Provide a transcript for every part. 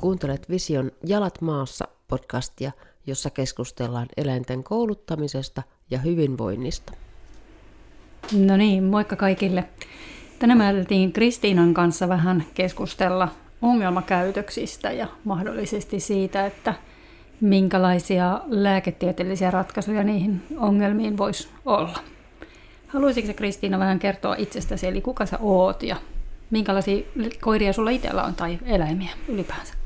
Kuuntelet Vision Jalat maassa podcastia, jossa keskustellaan eläinten kouluttamisesta ja hyvinvoinnista. No niin, moikka kaikille. Tänään me ajateltiin Kristiinan kanssa vähän keskustella ongelmakäytöksistä ja mahdollisesti siitä, että minkälaisia lääketieteellisiä ratkaisuja niihin ongelmiin voisi olla. Haluaisitko Kristiina vähän kertoa itsestäsi, eli kuka sä oot ja minkälaisia koiria sulla itsellä on tai eläimiä ylipäänsä?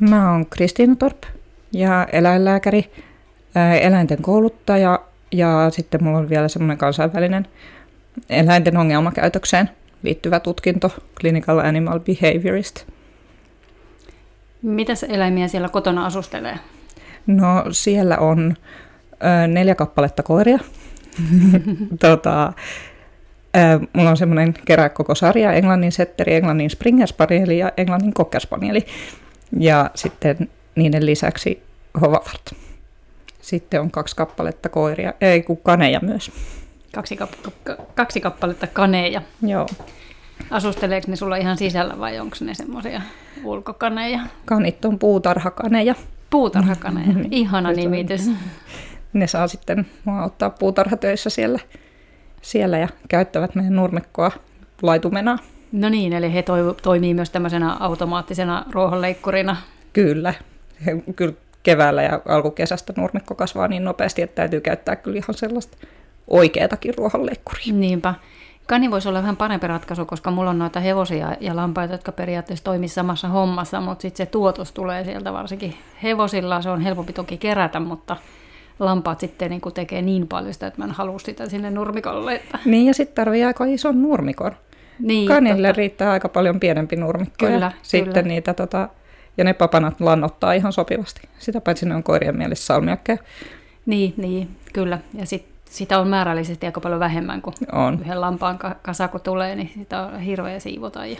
Mä oon Kristiina Torp ja eläinlääkäri, eläinten kouluttaja ja sitten mulla on vielä semmoinen kansainvälinen eläinten ongelmakäytökseen liittyvä tutkinto, Clinical Animal Behaviorist. Mitäs eläimiä siellä kotona asustelee? No siellä on ö, neljä kappaletta koiria. tota, ö, mulla on semmoinen kerää koko sarja, englannin setteri, englannin springer spanieli ja englannin cocker spanieli. Ja sitten niiden lisäksi hovavart. Sitten on kaksi kappaletta koiria, ei kun kaneja myös. Kaksi, kap- kaksi kappaletta kaneja. Joo. Asusteleeko ne sulla ihan sisällä vai onko ne semmoisia ulkokaneja? Kanit on puutarhakaneja. Puutarhakaneja, ihana Se on- nimitys. Ne saa sitten mua auttaa puutarhatöissä siellä, siellä ja käyttävät meidän nurmikkoa laitumena. No niin, eli he toi- toimii myös tämmöisenä automaattisena ruohonleikkurina. Kyllä. He, kyllä keväällä ja alkukesästä nurmikko kasvaa niin nopeasti, että täytyy käyttää kyllä ihan sellaista oikeatakin ruohonleikkuria. Niinpä. Kani voisi olla vähän parempi ratkaisu, koska mulla on noita hevosia ja lampaita, jotka periaatteessa toimii samassa hommassa, mutta sitten se tuotos tulee sieltä varsinkin hevosilla. Se on helpompi toki kerätä, mutta lampaat sitten niin tekee niin paljon sitä, että mä en halua sitä sinne nurmikolle. Että... Niin ja sitten tarvii aika ison nurmikon. Niin, Kanille totta. riittää aika paljon pienempi nurmikko. Kyllä, ja sitten kyllä. niitä tota, ja ne papanat lannottaa ihan sopivasti. Sitä paitsi ne on koirien mielessä salmiakkeja. Niin, niin, kyllä. Ja sit, sitä on määrällisesti aika paljon vähemmän kuin On. yhden lampaan ka- kasa, kun tulee, niin sitä on hirveä siivota. Ja...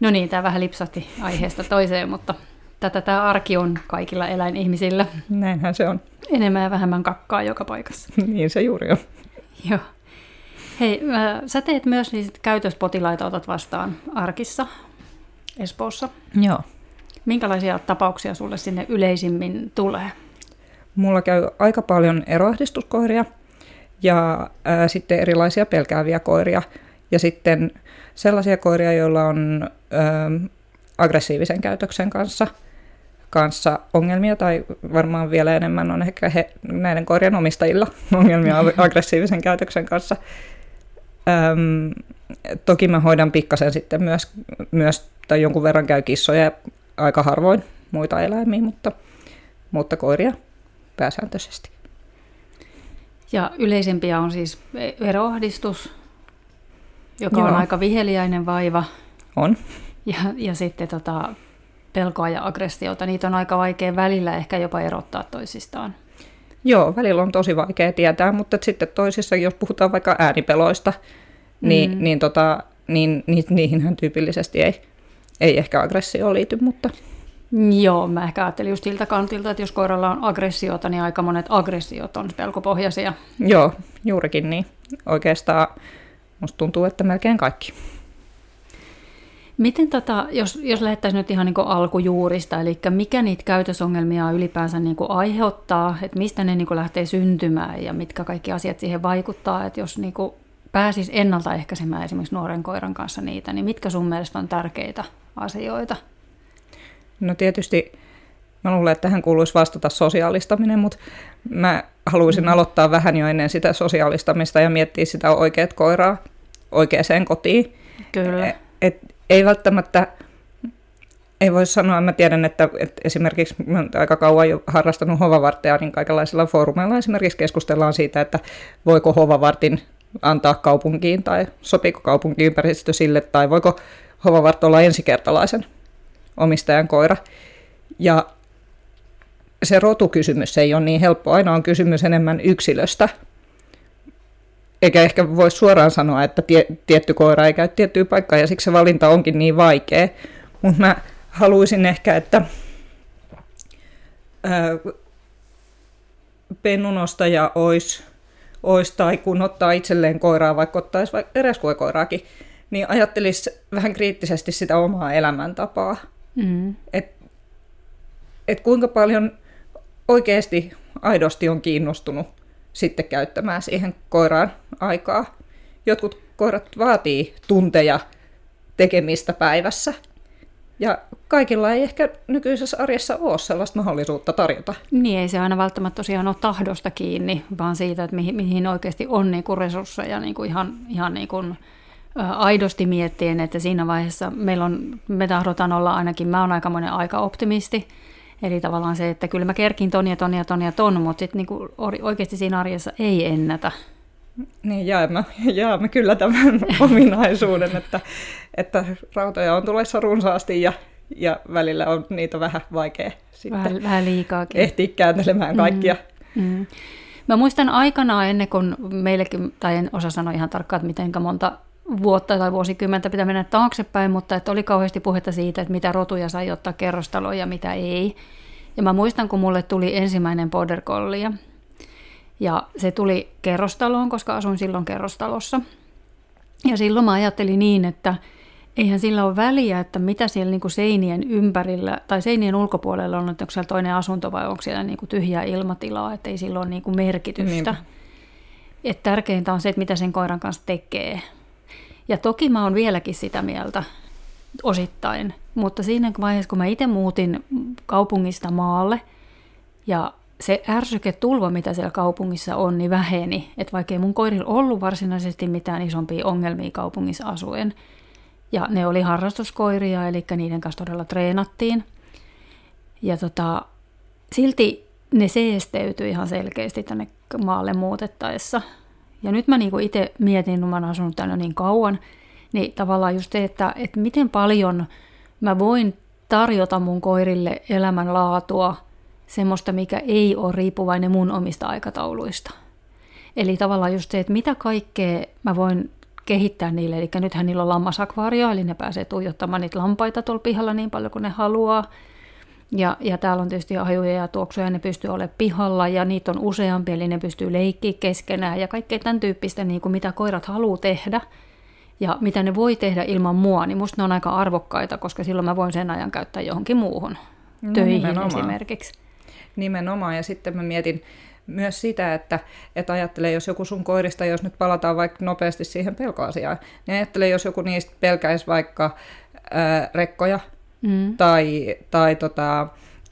No niin, tämä vähän lipsahti aiheesta toiseen, mutta tätä tämä arki on kaikilla eläinihmisillä. Näinhän se on. Enemmän ja vähemmän kakkaa joka paikassa. niin se juuri on. Joo. Hei, äh, sä teet myös niitä käytöspotilaita otat vastaan arkissa Espoossa. Joo. Minkälaisia tapauksia sulle sinne yleisimmin tulee? Mulla käy aika paljon eroahdistuskoiria ja ää, sitten erilaisia pelkääviä koiria ja sitten sellaisia koiria, joilla on ää, aggressiivisen käytöksen kanssa, kanssa ongelmia, tai varmaan vielä enemmän on ehkä he, näiden koirien omistajilla ongelmia aggressiivisen käytöksen kanssa. Öm, toki mä hoidan pikkasen sitten myös, myös, tai jonkun verran käy kissoja ja aika harvoin muita eläimiä, mutta, mutta koiria pääsääntöisesti. Ja yleisempiä on siis veroahdistus, joka on Joo. aika viheliäinen vaiva, On. ja, ja sitten tota, pelkoa ja aggressiota. Niitä on aika vaikea välillä ehkä jopa erottaa toisistaan. Joo, välillä on tosi vaikea tietää, mutta sitten toisissa, jos puhutaan vaikka äänipeloista, niin, Mm. niin, tota, niin ni, niihinhän tyypillisesti ei, ei ehkä aggressio liity, mutta Joo, mä ehkä ajattelin just siltä kantilta, että jos koiralla on aggressiota, niin aika monet aggressiot on pelkopohjaisia. joo, juurikin niin. Oikeastaan musta tuntuu, että melkein kaikki. Miten tota, jos, jos lähdettäisiin nyt ihan niin alkujuurista, eli mikä niitä käytösongelmia ylipäänsä niin aiheuttaa, että mistä ne niin lähtee syntymään ja mitkä kaikki asiat siihen vaikuttaa, että jos niin pääsisi ennaltaehkäisemään esimerkiksi nuoren koiran kanssa niitä, niin mitkä sun mielestä on tärkeitä asioita? No tietysti mä luulen, että tähän kuuluisi vastata sosiaalistaminen, mutta mä haluaisin mm. aloittaa vähän jo ennen sitä sosiaalistamista ja miettiä sitä oikeat koiraa oikeaan kotiin. Kyllä. Et, et, ei välttämättä, ei voi sanoa, mä tiedän, että, että esimerkiksi mä oon aika kauan jo harrastanut hovavartteja, niin kaikenlaisilla foorumeilla esimerkiksi keskustellaan siitä, että voiko hovavartin antaa kaupunkiin tai sopiiko kaupunkiympäristö sille, tai voiko hovavart olla ensikertalaisen omistajan koira. Ja se rotukysymys ei ole niin helppo, aina on kysymys enemmän yksilöstä, eikä ehkä voi suoraan sanoa, että tie, tietty koira ei käy tiettyä paikkaa ja siksi se valinta onkin niin vaikea. Mutta mä haluaisin ehkä, että ää, pennunostaja olisi, olisi tai kun ottaa itselleen koiraa, vaikka ottaisi vaikka eräskuekoiraakin, niin ajattelisi vähän kriittisesti sitä omaa elämäntapaa. Mm. Et, et kuinka paljon oikeasti aidosti on kiinnostunut sitten käyttämään siihen koiraan aikaa. Jotkut koirat vaatii tunteja tekemistä päivässä. Ja kaikilla ei ehkä nykyisessä arjessa ole sellaista mahdollisuutta tarjota. Niin, ei se aina välttämättä tosiaan ole tahdosta kiinni, vaan siitä, että mihin, mihin oikeasti on niin kuin resursseja niin kuin ihan, ihan niin kuin, aidosti miettien, että siinä vaiheessa meillä on, me tahdotaan olla ainakin, mä oon aikamoinen aika-optimisti, Eli tavallaan se, että kyllä mä kerkin ton ja ton ja ton ja ton, mutta sitten niinku oikeasti siinä arjessa ei ennätä. Niin, jaamme, jaamme kyllä tämän ominaisuuden, että, että rautoja on tulossa runsaasti ja, ja välillä on niitä vähän vaikea sitten vähän, vähän liikaakin. ehtiä kääntelemään kaikkia. Mm, mm. Mä muistan aikanaan ennen kuin meillekin, tai en osaa sanoa ihan tarkkaan, että miten monta vuotta tai vuosikymmentä pitää mennä taaksepäin, mutta että oli kauheasti puhetta siitä, että mitä rotuja sai ottaa kerrostaloon ja mitä ei. Ja mä muistan, kun mulle tuli ensimmäinen border collie, ja se tuli kerrostaloon, koska asuin silloin kerrostalossa. Ja silloin mä ajattelin niin, että eihän sillä ole väliä, että mitä siellä niin kuin seinien ympärillä tai seinien ulkopuolella on, että onko siellä toinen asunto vai onko siellä niin kuin tyhjää ilmatilaa, että ei sillä ole niin kuin merkitystä. Et tärkeintä on se, että mitä sen koiran kanssa tekee. Ja toki mä oon vieläkin sitä mieltä osittain, mutta siinä vaiheessa, kun mä itse muutin kaupungista maalle ja se tulva, mitä siellä kaupungissa on, niin väheni. Että vaikka ei mun koirilla ollut varsinaisesti mitään isompia ongelmia kaupungissa asuen, ja ne oli harrastuskoiria, eli niiden kanssa todella treenattiin. Ja tota, silti ne seesteytyi ihan selkeästi tänne maalle muutettaessa. Ja nyt mä niinku itse mietin, kun mä oon asunut täällä niin kauan, niin tavallaan just se, että, että miten paljon mä voin tarjota mun koirille elämänlaatua, semmoista, mikä ei ole riippuvainen mun omista aikatauluista. Eli tavallaan just se, että mitä kaikkea mä voin kehittää niille. Eli nythän niillä on lammasakvaario, eli ne pääsee tuijottamaan niitä lampaita tuolla pihalla niin paljon kuin ne haluaa. Ja, ja täällä on tietysti hajuja ja tuoksuja, ne pystyy olemaan pihalla ja niitä on useampi, eli ne pystyy leikkiä keskenään ja kaikkea tämän tyyppistä, niin kuin mitä koirat haluaa tehdä ja mitä ne voi tehdä ilman mua, niin musta ne on aika arvokkaita, koska silloin mä voin sen ajan käyttää johonkin muuhun, no, töihin nimenomaan. esimerkiksi. Nimenomaan, ja sitten mä mietin myös sitä, että, että ajattelee, jos joku sun koirista, jos nyt palataan vaikka nopeasti siihen pelkoasiaan, niin ajattelee, jos joku niistä pelkäisi vaikka ää, rekkoja mm. tai, tai, tota,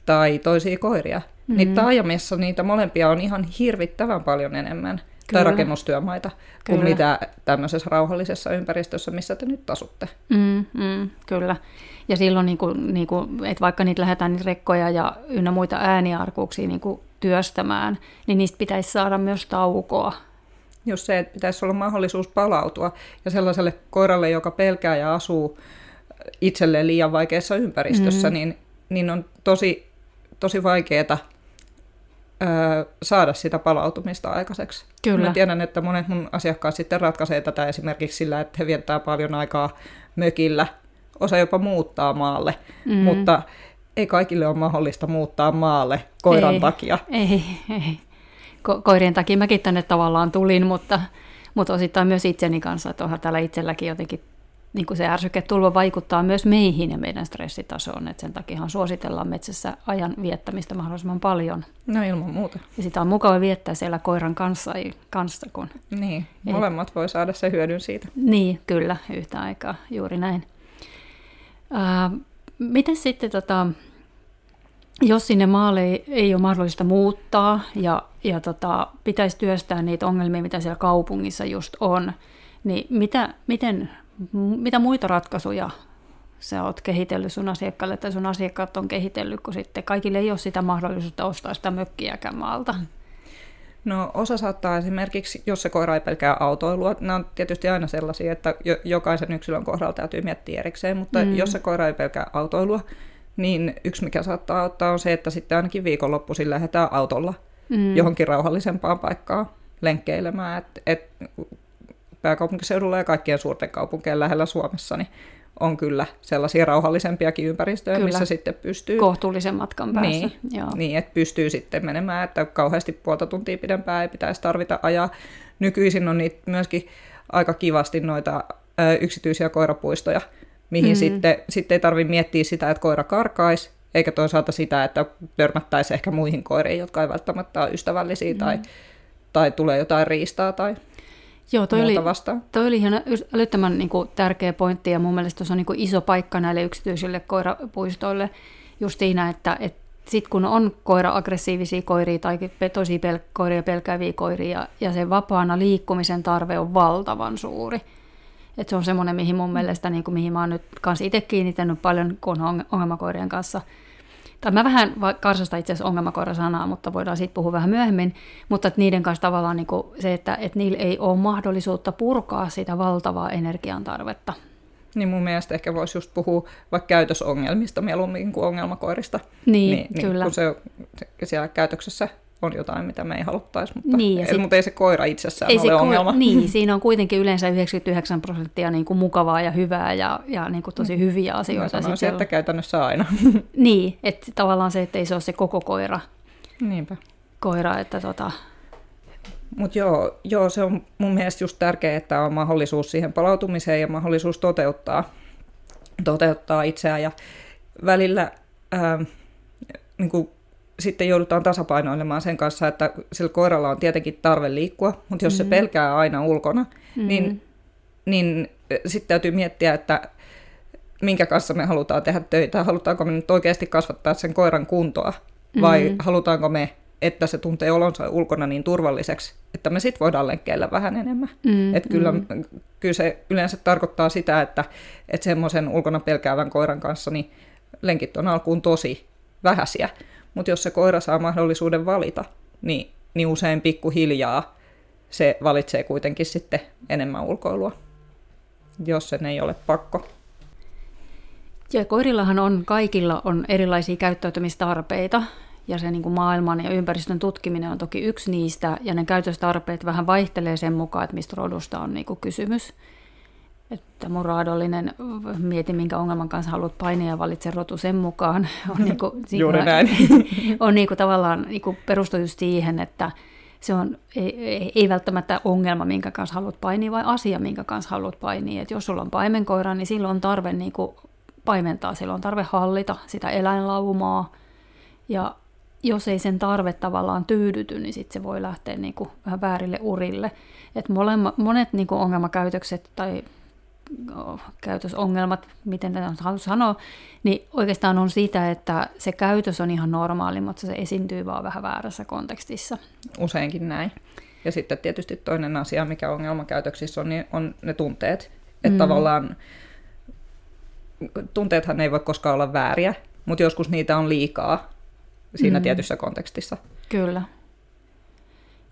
tai toisia koiria, mm. niin taajamissa niitä molempia on ihan hirvittävän paljon enemmän. Kyllä. tai rakennustyömaita kyllä. kuin mitä tämmöisessä rauhallisessa ympäristössä, missä te nyt asutte. Mm, mm, kyllä. Ja silloin, niin kuin, niin kuin, että vaikka niitä lähdetään niitä rekkoja ja ynnä muita ääniarkuuksia niin kuin työstämään, niin niistä pitäisi saada myös taukoa. Just se, että pitäisi olla mahdollisuus palautua. Ja sellaiselle koiralle, joka pelkää ja asuu itselleen liian vaikeassa ympäristössä, mm. niin, niin on tosi, tosi vaikeaa saada sitä palautumista aikaiseksi. Kyllä. Mä tiedän, että monet mun asiakkaat sitten ratkaisee tätä esimerkiksi sillä, että he viettää paljon aikaa mökillä, osa jopa muuttaa maalle, mm. mutta ei kaikille ole mahdollista muuttaa maalle koiran ei, takia. Ei, ei. Ko- koirien takia mäkin tänne tavallaan tulin, mutta, mutta osittain myös itseni kanssa, että onhan täällä itselläkin jotenkin niin kuin se ärsyketulva vaikuttaa myös meihin ja meidän stressitasoon, että sen takia suositellaan metsässä ajan viettämistä mahdollisimman paljon. No ilman muuta. Ja sitä on mukava viettää siellä koiran kanssa, kanssa kun... Niin, molemmat et, voi saada se hyödyn siitä. Niin, kyllä, yhtä aikaa, juuri näin. Äh, miten sitten, tota, jos sinne maalle ei, ei ole mahdollista muuttaa ja, ja tota, pitäisi työstää niitä ongelmia, mitä siellä kaupungissa just on, niin mitä, miten mitä muita ratkaisuja sä oot kehitellyt sun asiakkaille tai sun asiakkaat on kehitellyt, kun sitten kaikille ei ole sitä mahdollisuutta ostaa sitä mökkiäkään maalta? No osa saattaa esimerkiksi, jos se koira ei pelkää autoilua, nämä on tietysti aina sellaisia, että jokaisen yksilön kohdalla täytyy miettiä erikseen, mutta mm. jos se koira ei pelkää autoilua, niin yksi mikä saattaa auttaa on se, että sitten ainakin viikonloppuisin lähdetään autolla mm. johonkin rauhallisempaan paikkaan lenkkeilemään. Et, et pääkaupunkiseudulla ja kaikkien suurten kaupunkien lähellä Suomessa, niin on kyllä sellaisia rauhallisempiakin ympäristöjä, kyllä. missä sitten pystyy... Kohtuullisen matkan päässä. Niin, Joo. niin, että pystyy sitten menemään, että kauheasti puolta tuntia pidempään ei pitäisi tarvita ajaa. Nykyisin on niitä myöskin aika kivasti noita ö, yksityisiä koirapuistoja mihin mm. sitten, sitten ei tarvitse miettiä sitä, että koira karkaisi, eikä toisaalta sitä, että törmättäisiin ehkä muihin koiriin, jotka ei välttämättä ole ystävällisiä mm. tai, tai tulee jotain riistaa tai Joo, toi oli, vastaan. toi oli ihan älyttömän niin kuin, tärkeä pointti ja mun mielestä tuossa on niin kuin, iso paikka näille yksityisille koirapuistoille just siinä, että, että sitten kun on koira aggressiivisia koiria tai tosi pel- koiria pelkääviä koiria ja se vapaana liikkumisen tarve on valtavan suuri. Et se on semmoinen, mihin mun mielestä, niin kuin, mihin mä oon nyt kanssa itse kiinnittänyt paljon, kun on ongelmakoirien kanssa. Tai mä vähän karsasta itse asiassa ongelmakoira-sanaa, mutta voidaan siitä puhua vähän myöhemmin. Mutta että niiden kanssa tavallaan niin kuin se, että, että niillä ei ole mahdollisuutta purkaa sitä valtavaa energiantarvetta. Niin mun mielestä ehkä voisi just puhua vaikka käytösongelmista mieluummin kuin ongelmakoirista. Niin, niin, niin kyllä. Kun se, siellä käytöksessä on jotain, mitä me ei haluttaisi, mutta, niin, sit, mutta ei se koira itsessään ei ole se ongelma. niin, siinä on kuitenkin yleensä 99 prosenttia niin kuin mukavaa ja hyvää ja, ja niin kuin tosi mm. hyviä asioita. Mä sanoisin, että käytännössä aina. niin, että tavallaan se, että ei se ole se koko koira. Niinpä. Koira, että tota... Mutta joo, joo, se on mun mielestä just tärkeää, että on mahdollisuus siihen palautumiseen ja mahdollisuus toteuttaa, toteuttaa itseään. Ja välillä ää, niin kuin sitten joudutaan tasapainoilemaan sen kanssa, että sillä koiralla on tietenkin tarve liikkua, mutta jos mm-hmm. se pelkää aina ulkona, mm-hmm. niin, niin sitten täytyy miettiä, että minkä kanssa me halutaan tehdä töitä. Halutaanko me nyt oikeasti kasvattaa sen koiran kuntoa vai mm-hmm. halutaanko me, että se tuntee olonsa ulkona niin turvalliseksi, että me sitten voidaan lenkkeillä vähän enemmän. Mm-hmm. Et kyllä, kyllä se yleensä tarkoittaa sitä, että, että semmoisen ulkona pelkäävän koiran kanssa niin lenkit on alkuun tosi vähäisiä. Mutta jos se koira saa mahdollisuuden valita, niin, niin usein pikkuhiljaa se valitsee kuitenkin sitten enemmän ulkoilua, jos sen ei ole pakko. Ja koirillahan on, kaikilla on erilaisia käyttäytymistarpeita, ja se niin kuin maailman ja ympäristön tutkiminen on toki yksi niistä, ja ne käytöstarpeet vähän vaihtelee sen mukaan, että mistä rodusta on niin kuin kysymys että mun raadollinen, mieti minkä ongelman kanssa haluat painia ja valitse rotu sen mukaan. On niinku, Juuri näin. on niinku tavallaan niinku perustunut siihen, että se on ei, ei välttämättä ongelma, minkä kanssa haluat painia, vai asia, minkä kanssa haluat painia. Et jos sulla on paimenkoira, niin silloin on tarve niinku paimentaa, silloin on tarve hallita sitä eläinlaumaa. Ja jos ei sen tarve tavallaan tyydyty, niin sitten se voi lähteä niinku vähän väärille urille. Et molemmat, monet niinku ongelmakäytökset tai käytösongelmat, miten tätä haluaa sanoa, niin oikeastaan on sitä, että se käytös on ihan normaali, mutta se esiintyy vaan vähän väärässä kontekstissa. Useinkin näin. Ja sitten tietysti toinen asia, mikä ongelmakäytöksissä on, niin on ne tunteet. Että mm. tavallaan tunteethan ei voi koskaan olla vääriä, mutta joskus niitä on liikaa siinä mm. tietyssä kontekstissa. Kyllä.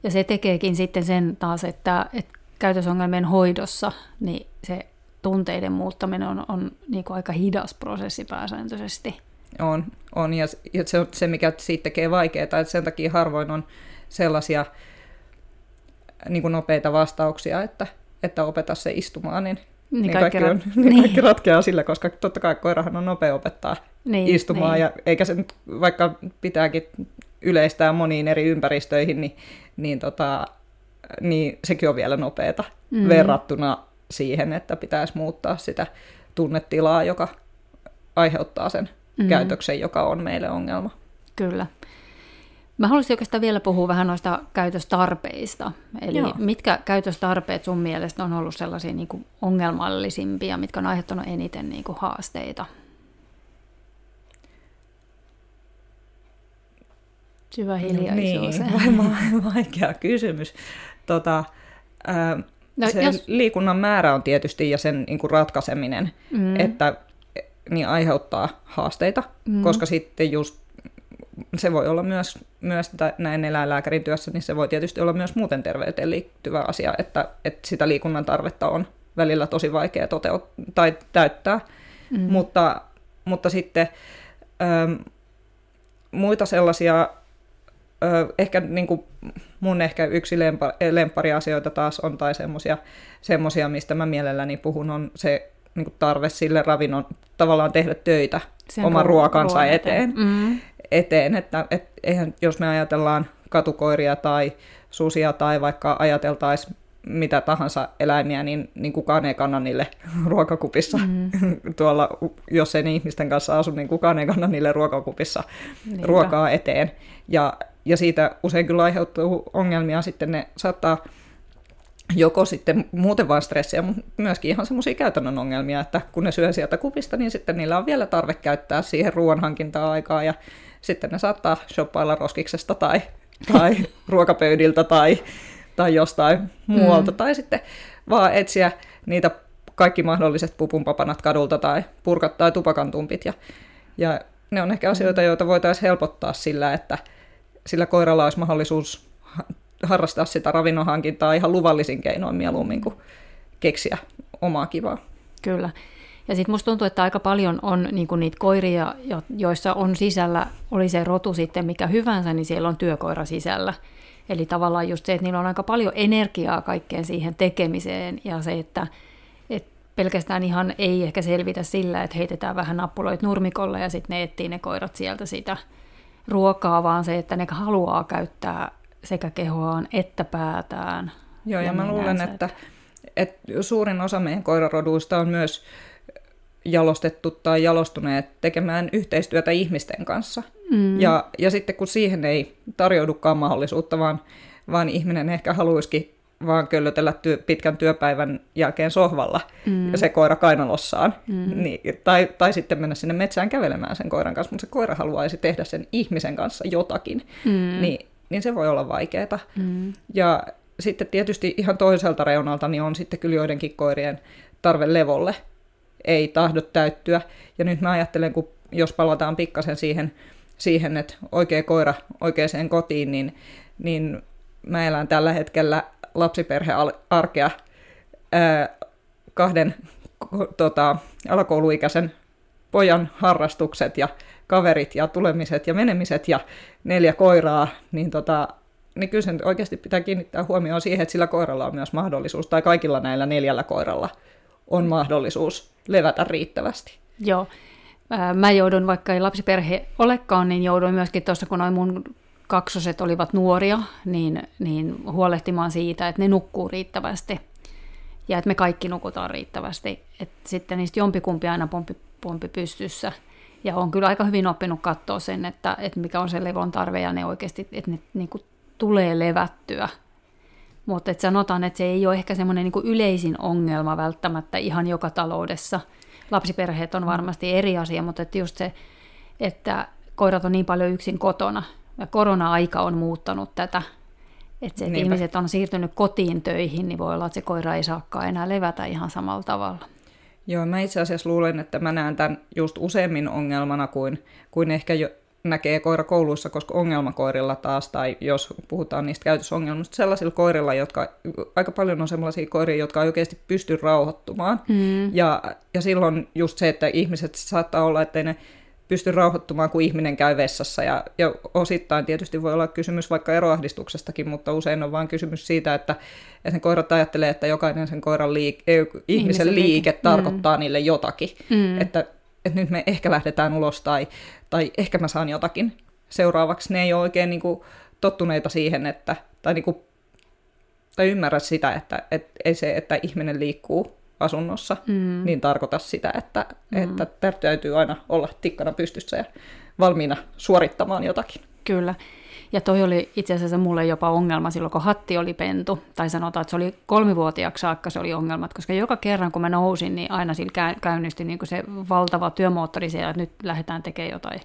Ja se tekeekin sitten sen taas, että, että käytösongelmien hoidossa niin se tunteiden muuttaminen on, on niin kuin aika hidas prosessi pääsääntöisesti. On, on ja, ja se on se, mikä siitä tekee vaikeaa, että sen takia harvoin on sellaisia niin kuin nopeita vastauksia, että, että opeta se istumaan, niin, niin, niin kaikki, kaikki, on, niin. kaikki ratkeaa sillä, koska totta kai koirahan on nopea opettaa niin, istumaan, niin. ja eikä se nyt, vaikka pitääkin yleistää moniin eri ympäristöihin, niin, niin, tota, niin sekin on vielä nopeata mm. verrattuna siihen, että pitäisi muuttaa sitä tunnetilaa, joka aiheuttaa sen mm-hmm. käytöksen, joka on meille ongelma. Kyllä. Mä haluaisin oikeastaan vielä puhua vähän noista käytöstarpeista. Eli Joo. mitkä käytöstarpeet sun mielestä on ollut sellaisia niin kuin ongelmallisimpia, mitkä on aiheuttanut eniten niin kuin haasteita? Syvä hiljaisuus. No niin, vaikea kysymys. Tota, No, sen jos... liikunnan määrä on tietysti ja sen niin kuin ratkaiseminen, mm. että niin aiheuttaa haasteita, mm. koska sitten just se voi olla myös, myös näin eläinlääkärin työssä, niin se voi tietysti olla myös muuten terveyteen liittyvä asia, että, että sitä liikunnan tarvetta on välillä tosi vaikea toteuttaa tai täyttää, mm. mutta, mutta sitten ähm, muita sellaisia ehkä niin kuin mun ehkä yksi lempa, lemppariasioita taas on, tai semmosia, semmosia, mistä mä mielelläni puhun, on se niin kuin tarve sille ravinnon tavallaan tehdä töitä Sen oman ruokansa eteen. eteen. Mm. eteen että et, eihän, jos me ajatellaan katukoiria tai susia tai vaikka ajateltaisiin mitä tahansa eläimiä, niin, niin kukaan ei kanna niille ruokakupissa. Mm. Tuolla, jos ei ihmisten kanssa asu, niin kukaan ei kanna niille ruokakupissa Niinpä. ruokaa eteen. Ja, ja siitä usein kyllä aiheutuu ongelmia, sitten ne saattaa joko sitten muuten vain stressiä, mutta myöskin ihan semmoisia käytännön ongelmia, että kun ne syö sieltä kupista, niin sitten niillä on vielä tarve käyttää siihen ruoanhankintaa aikaa ja sitten ne saattaa shoppailla roskiksesta tai, tai ruokapöydiltä tai, tai jostain muualta, mm. tai sitten vaan etsiä niitä kaikki mahdolliset pupunpapanat kadulta tai purkat tai tupakantumpit. Ja, ja ne on ehkä asioita, joita voitaisiin helpottaa sillä, että sillä koiralla olisi mahdollisuus harrastaa sitä ravinnonhankintaa ihan luvallisin keinoin mieluummin kuin keksiä omaa kivaa. Kyllä. Ja sitten musta tuntuu, että aika paljon on niinku niitä koiria, joissa on sisällä, oli se rotu sitten mikä hyvänsä, niin siellä on työkoira sisällä. Eli tavallaan just se, että niillä on aika paljon energiaa kaikkeen siihen tekemiseen ja se, että, että pelkästään ihan ei ehkä selvitä sillä, että heitetään vähän nappuloit nurmikolle ja sitten ne etsii ne koirat sieltä sitä ruokaa, vaan se, että ne haluaa käyttää sekä kehoaan että päätään. Joo, ja, ja mä luulen, että, että suurin osa meidän koiraroduista on myös jalostettu tai jalostuneet tekemään yhteistyötä ihmisten kanssa. Mm. Ja, ja sitten kun siihen ei tarjoudukaan mahdollisuutta, vaan, vaan ihminen ehkä haluaisikin vaan köllötellä työ, pitkän työpäivän jälkeen sohvalla mm. ja se koira kainalossaan. Mm. Niin, tai, tai sitten mennä sinne metsään kävelemään sen koiran kanssa, mutta se koira haluaisi tehdä sen ihmisen kanssa jotakin. Mm. Niin, niin se voi olla vaikeaa. Mm. Ja sitten tietysti ihan toiselta reunalta niin on sitten kyllä joidenkin koirien tarve levolle ei tahdo täyttyä. Ja nyt mä ajattelen, kun jos palataan pikkasen siihen, siihen että oikea koira oikeaan kotiin, niin, niin mä elän tällä hetkellä lapsiperhearkea kahden tota, alakouluikäisen pojan harrastukset ja kaverit ja tulemiset ja menemiset ja neljä koiraa, niin, tota, niin kyllä sen oikeasti pitää kiinnittää huomioon siihen, että sillä koiralla on myös mahdollisuus, tai kaikilla näillä neljällä koiralla on mahdollisuus levätä riittävästi. Joo. Mä joudun, vaikka ei lapsiperhe olekaan, niin jouduin myöskin tuossa, kun noin mun kaksoset olivat nuoria, niin, niin huolehtimaan siitä, että ne nukkuu riittävästi ja että me kaikki nukutaan riittävästi. Että sitten niistä jompikumpi aina pompi, pompi pystyssä. Ja on kyllä aika hyvin oppinut katsoa sen, että, että mikä on se levon tarve ja ne oikeasti, että ne niin kuin, tulee levättyä. Mutta että sanotaan, että se ei ole ehkä semmoinen niin yleisin ongelma välttämättä ihan joka taloudessa. Lapsiperheet on varmasti eri asia, mutta että just se, että koirat on niin paljon yksin kotona, ja korona-aika on muuttanut tätä, että se, että ihmiset on siirtynyt kotiin töihin, niin voi olla, että se koira ei saakaan enää levätä ihan samalla tavalla. Joo, mä itse asiassa luulen, että mä näen tämän just useammin ongelmana kuin, kuin ehkä jo näkee koira kouluissa, koska ongelmakoirilla taas, tai jos puhutaan niistä käytösongelmista, sellaisilla koirilla, jotka aika paljon on sellaisia koiria, jotka ei oikeasti pysty rauhoittumaan. Mm. Ja, ja silloin just se, että ihmiset saattaa olla, että ne pysty rauhoittumaan, kun ihminen käy vessassa. Ja, ja osittain tietysti voi olla kysymys vaikka eroahdistuksestakin, mutta usein on vain kysymys siitä, että, että ne koirat ajattelee, että jokainen sen koiran liike, ihmisen, ihmisen liike, liike tarkoittaa mm. niille jotakin. Mm. Että, että nyt me ehkä lähdetään ulos tai, tai ehkä mä saan jotakin seuraavaksi. Ne ei ole oikein niin kuin, tottuneita siihen, että, tai, niin kuin, tai ymmärrä sitä, että, että ei se, että ihminen liikkuu asunnossa, mm. niin tarkoita sitä, että, mm. että täytyy aina olla tikkana pystyssä ja valmiina suorittamaan jotakin. Kyllä. Ja toi oli itse asiassa mulle jopa ongelma silloin, kun hatti oli pentu. Tai sanotaan, että se oli kolmivuotiaaksi saakka se oli ongelma, koska joka kerran kun mä nousin, niin aina sillä käynnistyi niin kuin se valtava työmoottori siellä, että nyt lähdetään tekemään jotain.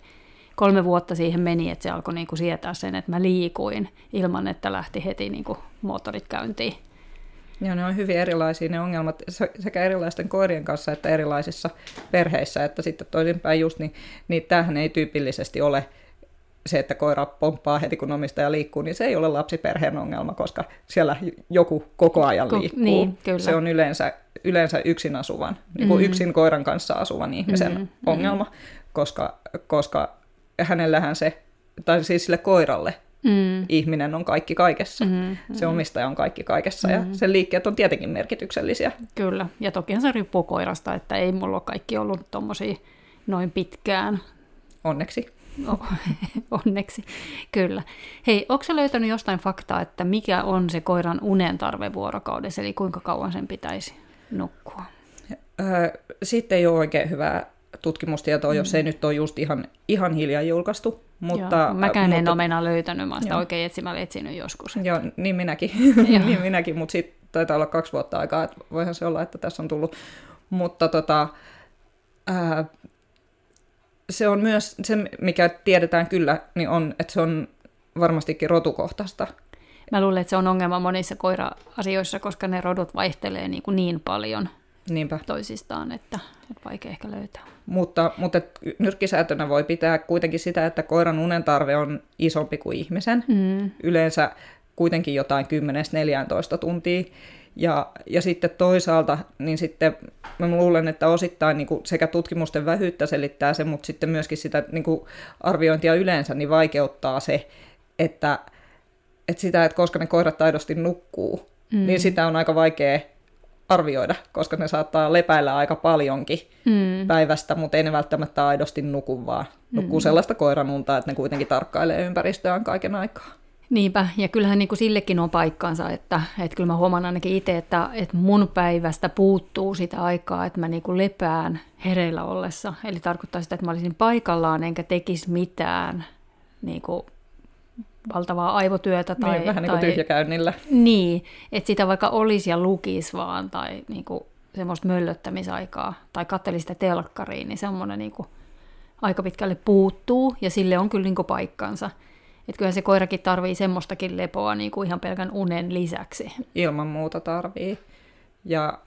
Kolme vuotta siihen meni, että se alkoi niin kuin sietää sen, että mä liikuin ilman, että lähti heti niin kuin moottorit käyntiin. Joo, ne on hyvin erilaisia ne ongelmat sekä erilaisten koirien kanssa että erilaisissa perheissä, että sitten toisinpäin just, niin, niin tämähän ei tyypillisesti ole se, että koira pomppaa heti kun omistaja liikkuu, niin se ei ole lapsiperheen ongelma, koska siellä joku koko ajan liikkuu. Niin, kyllä. Se on yleensä, yleensä yksin asuvan, niin kuin mm. yksin koiran kanssa asuvan ihmisen mm, ongelma, mm. Koska, koska hänellähän se, tai siis sille koiralle Mm. Ihminen on kaikki kaikessa. Mm, mm. Se omistaja on kaikki kaikessa mm. ja sen liikkeet on tietenkin merkityksellisiä. Kyllä, ja tokihan se riippuu koirasta, että ei mulla ole kaikki ollut tommosia noin pitkään. Onneksi. No, onneksi, kyllä. Hei, onko se löytänyt jostain faktaa, että mikä on se koiran unen tarve vuorokaudessa, eli kuinka kauan sen pitäisi nukkua? Öö, sitten ei ole oikein hyvää tutkimustietoa, mm. jos ei nyt ole just ihan, ihan hiljaa julkaistu. Mutta, Joo, mäkään mutta, en ole meinaa löytänyt, mä sitä Joo. oikein etsimällä etsinyt joskus. Joo, niin minäkin, niin minäkin mutta sitten taitaa olla kaksi vuotta aikaa, että voihan se olla, että tässä on tullut. Mutta tota, ää, se on myös, se mikä tiedetään kyllä, niin on, että se on varmastikin rotukohtaista. Mä luulen, että se on ongelma monissa koira-asioissa, koska ne rodut vaihtelee niin, kuin niin paljon Niinpä. toisistaan, että, että vaikea ehkä löytää. Mutta, mutta nyrkkisäätönä voi pitää kuitenkin sitä, että koiran unen tarve on isompi kuin ihmisen. Mm. Yleensä kuitenkin jotain 10-14 tuntia. Ja, ja sitten toisaalta, niin sitten mä luulen, että osittain niin kuin sekä tutkimusten vähyyttä selittää se, mutta sitten myöskin sitä niin kuin arviointia yleensä niin vaikeuttaa se, että, että sitä, että koska ne koirat aidosti nukkuu, mm. niin sitä on aika vaikea arvioida, koska ne saattaa lepäillä aika paljonkin Mm. päivästä, mutta ei ne välttämättä aidosti nuku, vaan nukkuu mm. sellaista koiran unta, että ne kuitenkin tarkkailee ympäristöään kaiken aikaa. Niinpä, ja kyllähän niin kuin sillekin on paikkansa, että, että kyllä mä huomaan ainakin itse, että, että mun päivästä puuttuu sitä aikaa, että mä niin kuin lepään hereillä ollessa. Eli tarkoittaa sitä, että mä olisin paikallaan enkä tekisi mitään niin kuin valtavaa aivotyötä. Tai, niin, vähän niin kuin tai, tyhjäkäynnillä. Niin, että sitä vaikka olisi ja lukisi vaan tai niin kuin semmoista möllöttämisaikaa tai katteli sitä telkkariin, niin semmoinen niin kuin aika pitkälle puuttuu ja sille on kyllä niin kuin paikkansa. Että kyllä se koirakin tarvii semmoistakin lepoa niin kuin ihan pelkän unen lisäksi. Ilman muuta tarvii. Ja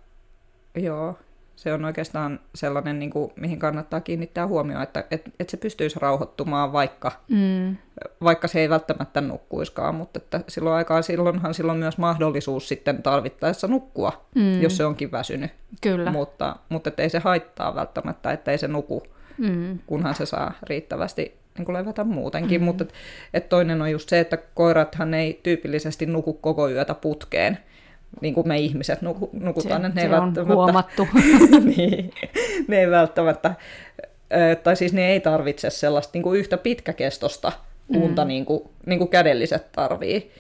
joo, se on oikeastaan sellainen, niin kuin, mihin kannattaa kiinnittää huomioon, että et, et se pystyisi rauhoittumaan, vaikka, Mm, vaikka se ei välttämättä nukkuiskaan, mutta että silloin aikaa silloinhan silloin myös mahdollisuus sitten tarvittaessa nukkua, Mm. jos se onkin väsynyt. kyllä. Mutta, mutta ei se haittaa välttämättä, että ei se nuku, Mm, kunhan se saa riittävästi niin kuin levätä muutenkin. Mm-hmm. Mutta et, et toinen on just se, että koirathan ei tyypillisesti nuku koko yötä putkeen, niin kuin me ihmiset nuku, nukutaan. se, ne se ei on huomattu. niin, ne ei välttämättä, tai siis ne ei tarvitse sellaista niin kuin yhtä pitkäkestosta unta, mm. niin, kuin, niin kuin kädelliset tarvii.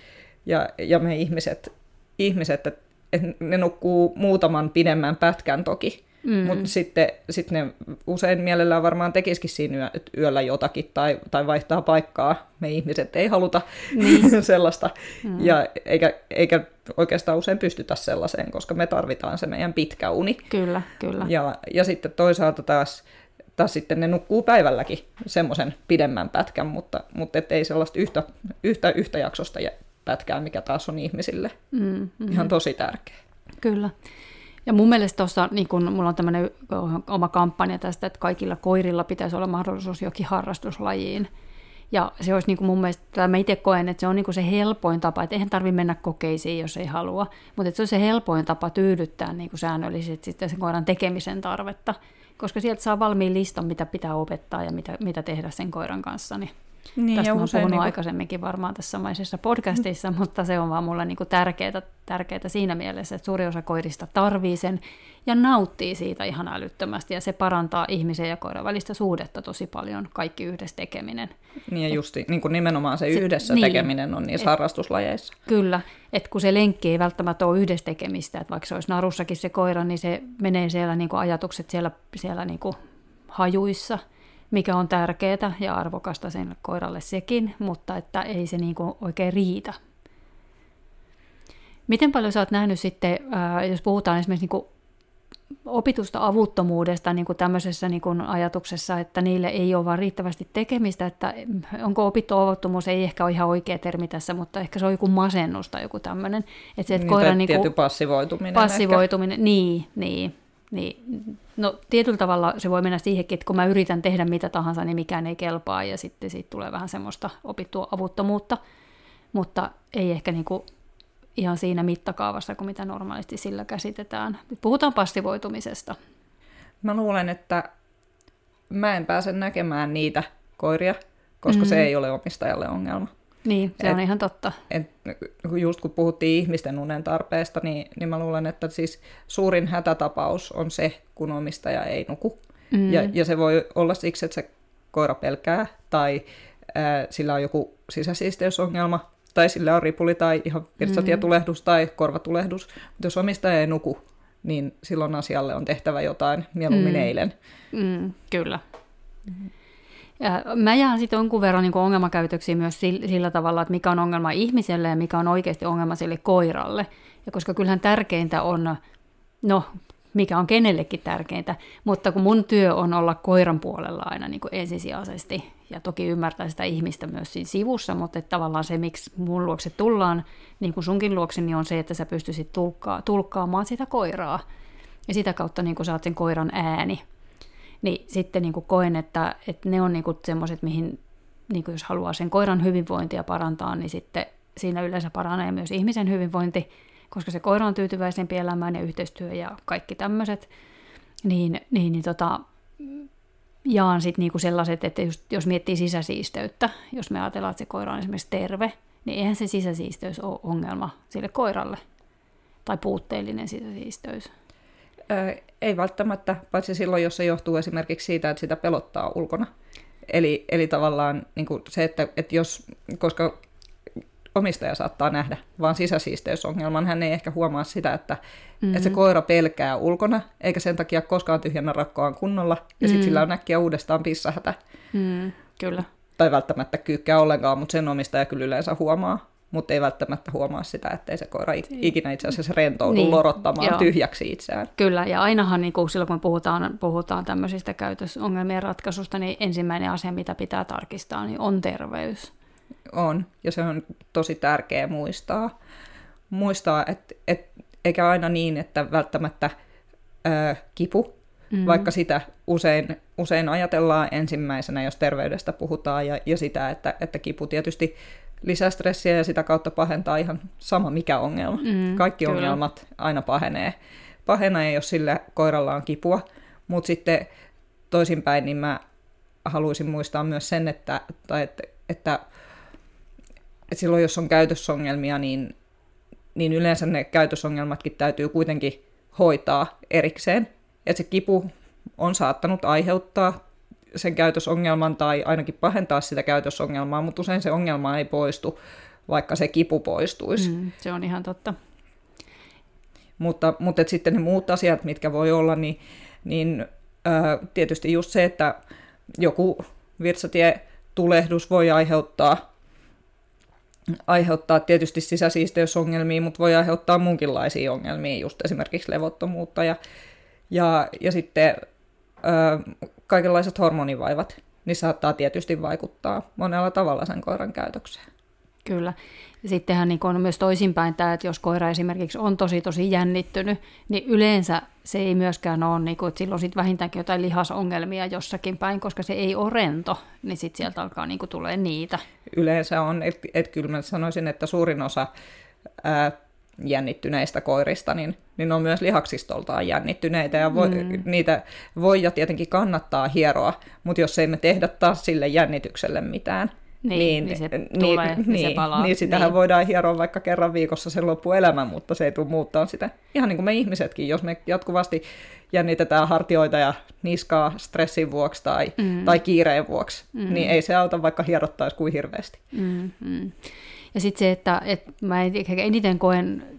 Ja, ja me ihmiset, ihmiset että et ne nukkuu muutaman pidemmän pätkän toki, mm. mutta sitten sit ne usein mielellään varmaan tekisikin siinä yö, yöllä jotakin tai, tai vaihtaa paikkaa. Me ihmiset ei haluta niin. sellaista, mm. ja eikä, eikä oikeastaan usein pystytä sellaiseen, koska me tarvitaan se meidän pitkä uni. kyllä, kyllä. Ja, ja sitten toisaalta taas, taas sitten ne nukkuu päivälläkin semmoisen pidemmän pätkän, mutta, mutta et ei sellaista yhtä, yhtä, yhtä jaksosta pätkää, mikä taas on ihmisille Mm, mm. ihan tosi tärkeä. Kyllä. Ja mun mielestä tuossa, niin kun mulla on tämmöinen oma kampanja tästä, että kaikilla koirilla pitäisi olla mahdollisuus jokin harrastuslajiin. Ja se olisi niin kuin mun mielestä, tai mä itse koen, että se on niin kuin se helpoin tapa, että eihän tarvitse mennä kokeisiin, jos ei halua, mutta että se on se helpoin tapa tyydyttää niin kuin säännöllisesti sitten sen koiran tekemisen tarvetta, koska sieltä saa valmiin listan, mitä pitää opettaa ja mitä, mitä tehdä sen koiran kanssa. Niin Niin, Tästä mä oon puhunut niinku- aikaisemminkin varmaan tässä samaisessa podcastissa, mutta se on vaan mulle niinku tärkeää, tärkeää siinä mielessä, että suuri osa koirista tarvii sen ja nauttii siitä ihan älyttömästi ja se parantaa ihmisen ja koiran välistä suhdetta tosi paljon, kaikki yhdessä tekeminen. Niin ja just niin kuin nimenomaan se Se- yhdessä niin. tekeminen on niissä Et- harrastuslajeissa. Kyllä, että kun se lenkki ei välttämättä ole yhdessä tekemistä, että vaikka se olisi narussakin se koira, niin se menee siellä niinku ajatukset siellä, siellä niinku hajuissa, mikä on tärkeää ja arvokasta sen koiralle sekin, mutta että ei se niinku oikein riitä. Miten paljon sä oot nähnyt sitten, ää, jos puhutaan esimerkiksi niinku opitusta avuttomuudesta niin kuin tämmöisessä niin kuin ajatuksessa, että niille ei ole vaan riittävästi tekemistä, että onko opittu avuttomuus, ei ehkä ole ihan oikea termi tässä, mutta ehkä se on joku masennus tai joku tämmöinen. Että se, että Niin, koira niin tietty kuin, passivoituminen. passivoituminen, niin, niin, niin. No tietyllä tavalla se voi mennä siihenkin, että kun mä yritän tehdä mitä tahansa, niin mikään ei kelpaa ja sitten siitä tulee vähän semmoista opittua avuttomuutta, mutta ei ehkä niin kuin ihan siinä mittakaavassa kuin mitä normaalisti sillä käsitetään. Nyt puhutaan passivoitumisesta. Mä luulen, että mä en pääse näkemään niitä koiria, koska mm. se ei ole omistajalle ongelma. Niin, se Et- on ihan totta. Et just kun puhuttiin ihmisten unen tarpeesta, niin, niin mä luulen, että siis suurin hätätapaus on se, kun omistaja ei nuku. Mm. Ja, ja se voi olla siksi, että se koira pelkää tai ää, sillä on joku sisäsiisteysongelma tai sillä on ripuli tai ihan virtsatietulehdus mm. tai korvatulehdus. Mutta jos omistaja ei nuku, niin silloin asialle on tehtävä jotain mieluummin mm. eilen. Mm, kyllä. Mm. Ja mä jään sitten jonkun verran niin ongelmakäytöksiä myös sillä tavalla, että mikä on ongelma ihmiselle ja mikä on oikeasti ongelma sille koiralle. Ja koska kyllähän tärkeintä on, no mikä on kenellekin tärkeintä, mutta kun mun työ on olla koiran puolella aina niin ensisijaisesti, ja toki ymmärtää sitä ihmistä myös siinä sivussa, mutta että tavallaan se, miksi mun luokse tullaan, niin kuin sunkin luokse, niin on se, että sä pystyisit tulkkaa, tulkkaamaan sitä koiraa, ja sitä kautta niin kuin saat sen koiran ääni. Niin sitten niin kuin koen, että, että ne on niin semmoiset, mihin niin kuin jos haluaa sen koiran hyvinvointia parantaa, niin sitten siinä yleensä paranee myös ihmisen hyvinvointi, koska se koira on tyytyväisempi elämään ja yhteistyö ja kaikki tämmöiset, niin, niin, niin tota, jaan sitten niinku sellaiset, että just, jos miettii sisäsiisteyttä, jos me ajatellaan, että se koira on esimerkiksi terve, niin eihän se sisäsiisteys ole ongelma sille koiralle. Tai puutteellinen sisäsiisteys. Ei välttämättä, paitsi silloin, jos se johtuu esimerkiksi siitä, että sitä pelottaa ulkona. Eli, eli tavallaan niin kuin se, että, että jos, koska omistaja saattaa nähdä, vaan sisäsiisteysongelman. Hän ei ehkä huomaa sitä, että, mm-hmm. että se koira pelkää ulkona, eikä sen takia koskaan tyhjennä rakkoaan kunnolla, ja mm-hmm. sitten sillä on äkkiä uudestaan pissahätä. Mm, kyllä. Tai välttämättä kyykkää ollenkaan, mutta sen omistaja kyllä yleensä huomaa, mutta ei välttämättä huomaa sitä, ettei se koira ikinä itse asiassa rentoudu niin, lorottamaan joo. tyhjäksi itseään. Kyllä, ja ainahan niin kuin silloin kun puhutaan, puhutaan tämmöisistä käytösongelmien ratkaisusta, niin ensimmäinen asia, mitä pitää tarkistaa, niin on terveys on, ja se on tosi tärkeä muistaa. Muistaa, että et, eikä aina niin, että välttämättä ö, kipu, mm. vaikka sitä usein, usein ajatellaan ensimmäisenä, jos terveydestä puhutaan, ja, ja sitä, että, että kipu tietysti lisää stressiä ja sitä kautta pahentaa ihan sama mikä ongelma. Mm, Kaikki kyllä. ongelmat aina pahenee. Pahenee, jos sillä koiralla on kipua, mutta sitten toisinpäin, niin mä haluaisin muistaa myös sen, että, tai että, että että silloin jos on käytösongelmia, niin, niin yleensä ne käytösongelmatkin täytyy kuitenkin hoitaa erikseen. Että se kipu on saattanut aiheuttaa sen käytösongelman tai ainakin pahentaa sitä käytösongelmaa, mutta usein se ongelma ei poistu, vaikka se kipu poistuisi. Mm, se on ihan totta. Mutta, mutta et sitten ne muut asiat, mitkä voi olla, niin, niin ää, tietysti just se, että joku virtsatie tulehdus voi aiheuttaa aiheuttaa tietysti sisäsiisteysongelmia, mutta voi aiheuttaa muunkinlaisia ongelmia, just esimerkiksi levottomuutta ja, ja, ja sitten ö, kaikenlaiset hormonivaivat, niin saattaa tietysti vaikuttaa monella tavalla sen koiran käytökseen. Kyllä. Ja sittenhän niin on myös toisinpäin tämä, että jos koira esimerkiksi on tosi tosi jännittynyt, niin yleensä se ei myöskään ole, niin kuin, että silloin sit vähintäänkin jotain lihasongelmia jossakin päin, koska se ei ole rento, niin sitten sieltä alkaa niin kuin, tulee niitä. Yleensä on, että et kyllä mä sanoisin, että suurin osa ää, jännittyneistä koirista, niin, niin on myös lihaksistoltaan jännittyneitä, ja voi, mm. niitä voi ja tietenkin kannattaa hieroa, mutta jos ei me tehdä taas sille jännitykselle mitään, niin, niin, niin se niin, tulee, niin, niin se palaa. Niin, sitähän niin. voidaan hieroa vaikka kerran viikossa sen loppuelämän, mutta se ei tule muuttaa sitä. Ihan niin kuin me ihmisetkin, jos me jatkuvasti jännitetään hartioita ja niskaa stressin vuoksi tai, mm. tai kiireen vuoksi, mm. niin ei se auta vaikka hierottaisi kuin hirveästi. Mm, mm. Ja sitten se, että, että mä eniten koen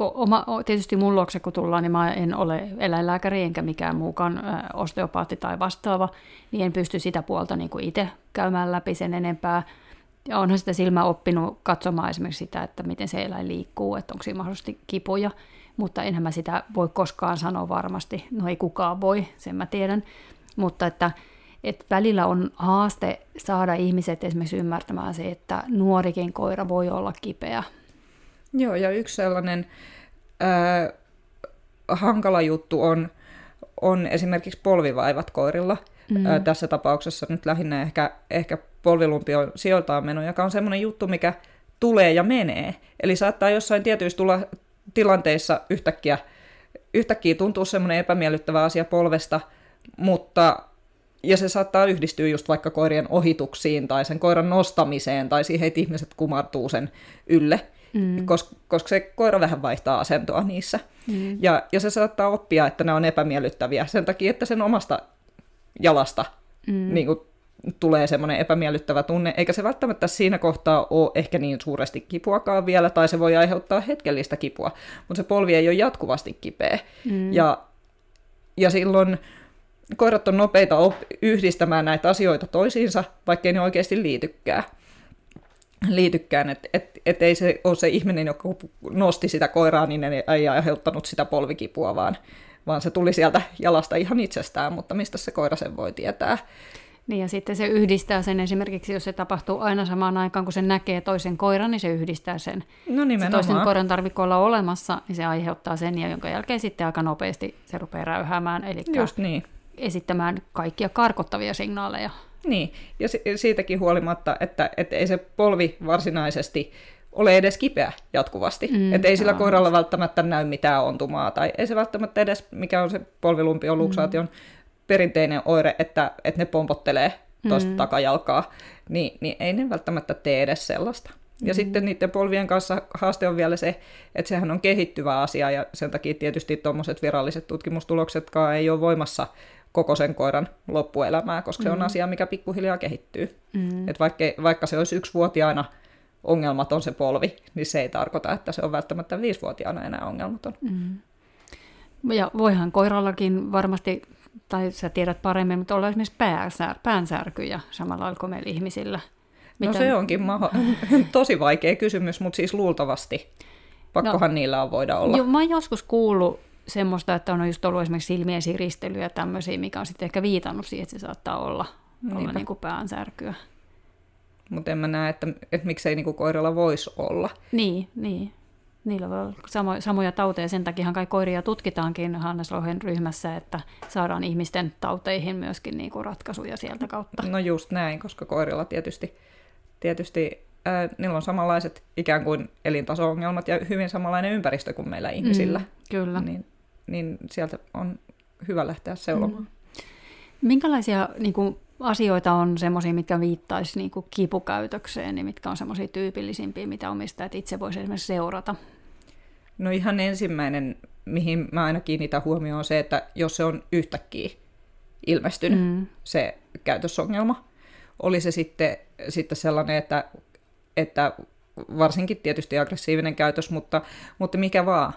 oma, tietysti mun luokse kun tullaan, niin mä en ole eläinlääkäri enkä mikään muukaan osteopaatti tai vastaava, niin en pysty sitä puolta niin itse käymään läpi sen enempää. Ja onhan sitä silmä oppinut katsomaan esimerkiksi sitä, että miten se eläin liikkuu, että onko siinä mahdollisesti kipuja, mutta enhän mä sitä voi koskaan sanoa varmasti. No ei kukaan voi, sen mä tiedän. Mutta että, että välillä on haaste saada ihmiset esimerkiksi ymmärtämään se, että nuorikin koira voi olla kipeä Joo, ja yksi sellainen ää, hankala juttu on, on esimerkiksi polvivaivat koirilla. Mm. Ää, tässä tapauksessa nyt lähinnä ehkä, ehkä polvilumpion sijoiltaan meno, joka on semmoinen juttu, mikä tulee ja menee. Eli saattaa jossain tietyissä tulla tilanteissa yhtäkkiä, yhtäkkiä tuntua semmoinen epämiellyttävä asia polvesta, mutta ja se saattaa yhdistyä just vaikka koirien ohituksiin tai sen koiran nostamiseen tai siihen, että ihmiset kumartuu sen ylle mm. koska, koska se koira vähän vaihtaa asentoa niissä. Mm. Ja, ja se saattaa oppia, että ne on epämiellyttäviä sen takia, että sen omasta jalasta mm. niin kuin, tulee semmoinen epämiellyttävä tunne, eikä se välttämättä siinä kohtaa ole ehkä niin suuresti kipuakaan vielä, tai se voi aiheuttaa hetkellistä kipua, mutta se polvi ei ole jatkuvasti kipeä. Mm. Ja, ja silloin koirat on nopeita op- yhdistämään näitä asioita toisiinsa, vaikkei ne oikeasti liitykään. liitykään. Että et, et ei se ole se ihminen, joka nosti sitä koiraa, niin ei aiheuttanut sitä polvikipua, vaan, vaan se tuli sieltä jalasta ihan itsestään, mutta mistä se koira sen voi tietää. Niin ja sitten se yhdistää sen esimerkiksi, jos se tapahtuu aina samaan aikaan, kun se näkee toisen koiran, niin se yhdistää sen. No nimenomaan. Se toisen koiran tarvitse olla olemassa, niin se aiheuttaa sen, ja jonka jälkeen sitten aika nopeasti se rupeaa räyhäämään, eli Just niin. Esittämään kaikkia karkottavia signaaleja. Niin, ja siitäkin huolimatta, että, että ei se polvi varsinaisesti ole edes kipeä jatkuvasti. Mm, että ei sillä koiralla välttämättä näy mitään ontumaa, tai ei se välttämättä edes, mikä on se polvilumpion luksaation mm perinteinen oire, että, että ne pompottelee tuosta mm. takajalkaa, niin, niin ei ne välttämättä tee edes sellaista. Ja mm. sitten niiden polvien kanssa haaste on vielä se, että sehän on kehittyvä asia, ja sen takia tietysti tuommoiset viralliset tutkimustuloksetkaan ei ole voimassa koko sen koiran loppuelämää, koska mm. se on mm. asia, mikä pikkuhiljaa kehittyy. Mm. Et vaikka, vaikka se olisi yksivuotiaana ongelmaton se polvi, niin se ei tarkoita, että se on välttämättä viisivuotiaana enää ongelmaton. Mm. Ja voihan koirallakin varmasti tai sä tiedät paremmin, mutta olla esimerkiksi päänsär, päänsärkyjä samalla lailla kuin meillä ihmisillä. Mitä... No se onkin maho- tosi vaikea kysymys, mutta siis luultavasti. Pakkohan no, niillä on voida olla. Joo, mä oon joskus kuullut semmoista, että on just ollut esimerkiksi silmien siristelyä ja tämmöisiä, mikä on sitten ehkä viitannut siihen, että se saattaa olla, olla niin kuin päänsärkyä. Mutta en mä näe, että, että miksei niin kuin koiralla voisi olla. Niin, niin. Niillä voi olla samo, samoja tauteja, sen takia kai koiria tutkitaankin Hannes Lohen ryhmässä, että saadaan ihmisten tauteihin myöskin niin kuin ratkaisuja sieltä kautta. No just näin, koska koirilla tietysti, tietysti ää, niillä on samanlaiset ikään kuin elintaso-ongelmat ja hyvin samanlainen ympäristö kuin meillä ihmisillä. Mm, kyllä. Niin, niin sieltä on hyvä lähteä seulomaan. Mm. Minkälaisia niin kuin, asioita on semmoisia, mitkä viittaisi niin kuin kipukäytökseen, niin mitkä on semmoisia tyypillisimpiä, mitä omistajat itse voisivat esimerkiksi seurata? No ihan ensimmäinen, mihin mä aina kiinnitän huomioon, on se, että jos se on yhtäkkiä ilmestynyt, mm. se käytösongelma, oli se sitten, sitten sellainen, että, että varsinkin tietysti aggressiivinen käytös, mutta, mutta mikä vaan,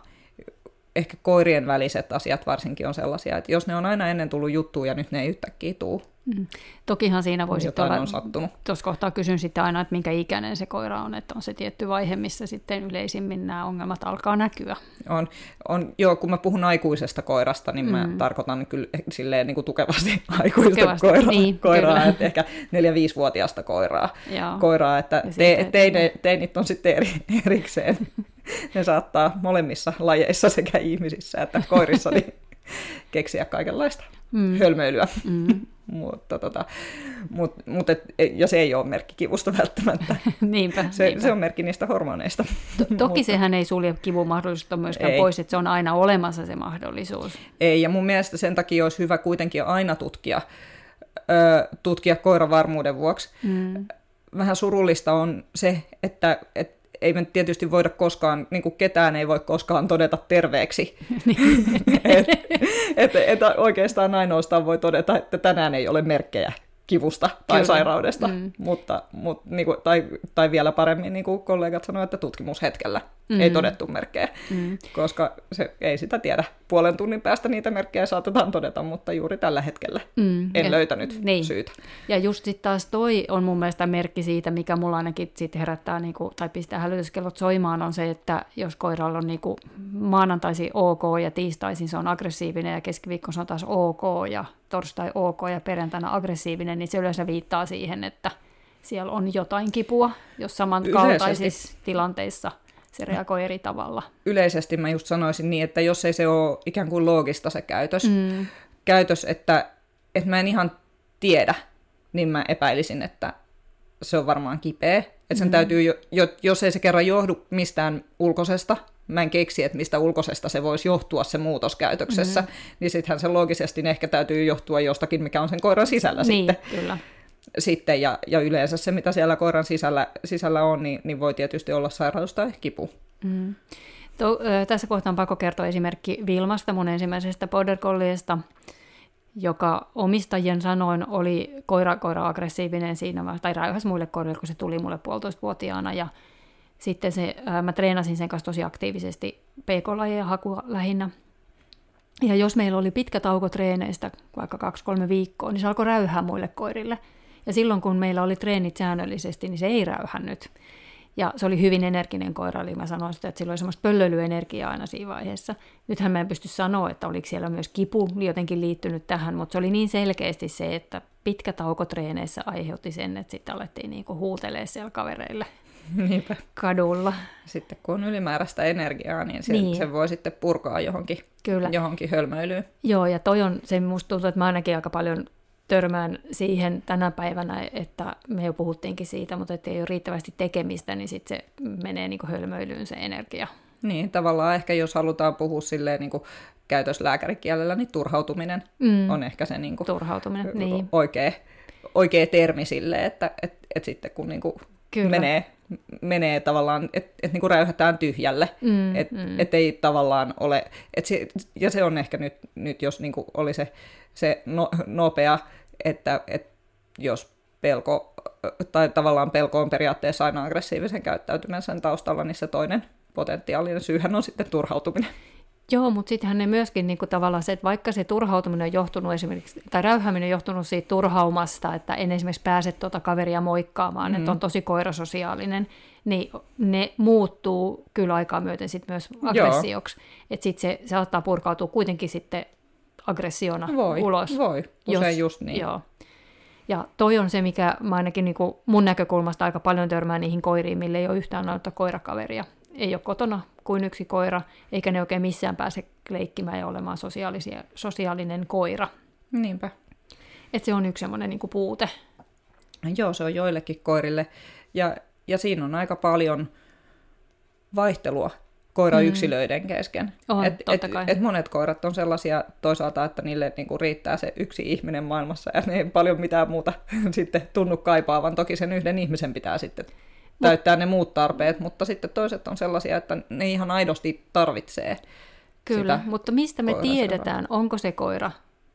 ehkä koirien väliset asiat varsinkin on sellaisia, että jos ne on aina ennen tullut juttuun ja nyt ne ei yhtäkkiä tuu, Mm. Tokihan siinä voisi olla, on sattunut. tuossa kohtaa kysyn sitten aina, että minkä ikäinen se koira on, että on se tietty vaihe, missä sitten yleisimmin nämä ongelmat alkaa näkyä. On, on joo, kun mä puhun aikuisesta koirasta, niin mä mm. tarkoitan kyllä silleen niin kuin tukevasti aikuista tukevasti. Koira, niin, koiraa, että ehkä 4-5-vuotiaasta koiraa, joo. koiraa että te, teine, teinit on sitten eri, erikseen. ne saattaa molemmissa lajeissa sekä ihmisissä että koirissa niin keksiä kaikenlaista mm. hölmöilyä. Mm. Mutta tota, mut, mut et, ja se ei ole merkki kivusta välttämättä. niinpä, se, niinpä. se on merkki niistä hormoneista. To- toki mutta... sehän ei sulje kivun mahdollisuutta myöskään ei. pois, että se on aina olemassa se mahdollisuus. Ei, ja mun mielestä sen takia olisi hyvä kuitenkin aina tutkia, ö, tutkia koiran varmuuden vuoksi. Mm. Vähän surullista on se, että, että ei me tietysti voida koskaan, niin kuin ketään ei voi koskaan todeta terveeksi. et, et, et oikeastaan ainoastaan voi todeta, että tänään ei ole merkkejä kivusta tai Kyllä. sairaudesta, mm. mutta, mutta niin kuin, tai, tai vielä paremmin niin kuin kollegat sanoivat, että tutkimushetkellä mm. ei todettu merkkejä, mm. koska se ei sitä tiedä. Puolen tunnin päästä niitä merkkejä saatetaan todeta, mutta juuri tällä hetkellä mm. en ja, löytänyt niin. syytä. Ja just sitten taas toi on mun mielestä merkki siitä, mikä mulla ainakin sit herättää niin kuin, tai pistää hälytyskellot soimaan, on se, että jos koiralla on niin kuin maanantaisin ok ja tiistaisin se on aggressiivinen ja keskiviikko se on taas ok ja torstai ok ja perjantaina aggressiivinen, niin se yleensä viittaa siihen, että siellä on jotain kipua, jos samankaltaisissa Yleisesti. tilanteissa se reagoi eri tavalla. Yleisesti mä just sanoisin niin, että jos ei se ole ikään kuin loogista se käytös, mm. käytös että, että mä en ihan tiedä, niin mä epäilisin, että se on varmaan kipeä. Että sen mm. täytyy, jo, jos ei se kerran johdu mistään ulkoisesta, mä en keksi, että mistä ulkoisesta se voisi johtua se muutos käytöksessä, mm-hmm. niin sittenhän se logisesti ne ehkä täytyy johtua jostakin, mikä on sen koiran sisällä niin, sitten. Kyllä. Sitten, ja, ja yleensä se, mitä siellä koiran sisällä, sisällä on, niin, niin voi tietysti olla sairaus tai kipu. Mm. To, ö, tässä kohtaa on pakko kertoa esimerkki Vilmasta, mun ensimmäisestä border joka omistajien sanoin oli koira, koira aggressiivinen siinä, tai räyhäs muille koirille, kun se tuli mulle puolitoistavuotiaana, ja sitten se, ää, mä treenasin sen kanssa tosi aktiivisesti pk-lajeja hakua lähinnä. Ja jos meillä oli pitkä tauko treeneistä, vaikka kaksi-kolme viikkoa, niin se alkoi räyhää muille koirille. Ja silloin kun meillä oli treenit säännöllisesti, niin se ei räyhännyt. Ja se oli hyvin energinen koira, eli mä sanoin sitä, että sillä oli semmoista pöllöilyenergiaa aina siinä vaiheessa. Nythän mä en pysty sanoa, että oliko siellä myös kipu jotenkin liittynyt tähän, mutta se oli niin selkeästi se, että pitkä tauko treeneissä aiheutti sen, että sitten alettiin niinku huutelee siellä kavereille Niinpä. kadulla. Sitten kun on ylimääräistä energiaa, niin se, Niin. se voi sitten purkaa johonkin, Kyllä. johonkin hölmöilyyn. Joo, ja toi on, se musta tuntuu, että mä ainakin aika paljon törmään siihen tänä päivänä, että me jo puhuttiinkin siitä, mutta että ei ole riittävästi tekemistä, niin sitten se menee niin hölmöilyyn se energia. Niin, tavallaan ehkä jos halutaan puhua silleen niin kuin käytöslääkärikielellä, niin turhautuminen Mm. on ehkä se niin kuin Turhautuminen, niin. oikea, oikea termi sille, että et, et sitten kun niin kuin Kyllä. menee, menee tavallaan, että et niin kuin räyhätään tyhjälle, Mm, että mm. et ei tavallaan ole, et se, ja se on ehkä nyt, nyt jos niin kuin oli se, se no, nopea, että et jos pelko, tai tavallaan pelko on periaatteessa aina aggressiivisen käyttäytymisen taustalla, niin se toinen potentiaalinen syyhän on sitten turhautuminen. Joo, mutta sittenhän ne myöskin niin kuin tavallaan se, että vaikka se turhautuminen on johtunut esimerkiksi, tai räyhääminen on johtunut siitä turhaumasta, että en esimerkiksi pääse tuota kaveria moikkaamaan, mm. että on tosi koirasosiaalinen, niin ne muuttuu kyllä aikaa myöten sitten myös aggressioksi. Että sitten se, se saattaa purkautua kuitenkin sitten aggressiona Voi, ulos. voi, usein just niin. Joo. Ja toi on se, mikä mä ainakin niin kuin mun näkökulmasta aika paljon törmään niihin koiriin, mille ei ole yhtään noita koirakaveria. Ei ole kotona kuin yksi koira, eikä ne oikein missään pääse leikkimään ja olemaan sosiaalisia, sosiaalinen koira. Niinpä. Et se on yksi semmoinen niin puute. Joo, se on joillekin koirille. Ja, ja siinä on aika paljon vaihtelua koirayksilöiden kesken. Mm. On, et, et, et monet koirat on sellaisia toisaalta, että niille niinku riittää se yksi ihminen maailmassa ja ne ei paljon mitään muuta sitten tunnu kaipaavan. Toki sen yhden ihmisen pitää sitten täyttää ne muut tarpeet, mutta sitten toiset on sellaisia, että ne ihan aidosti tarvitsee Kyllä, sitä mutta mistä me tiedetään, onko se koira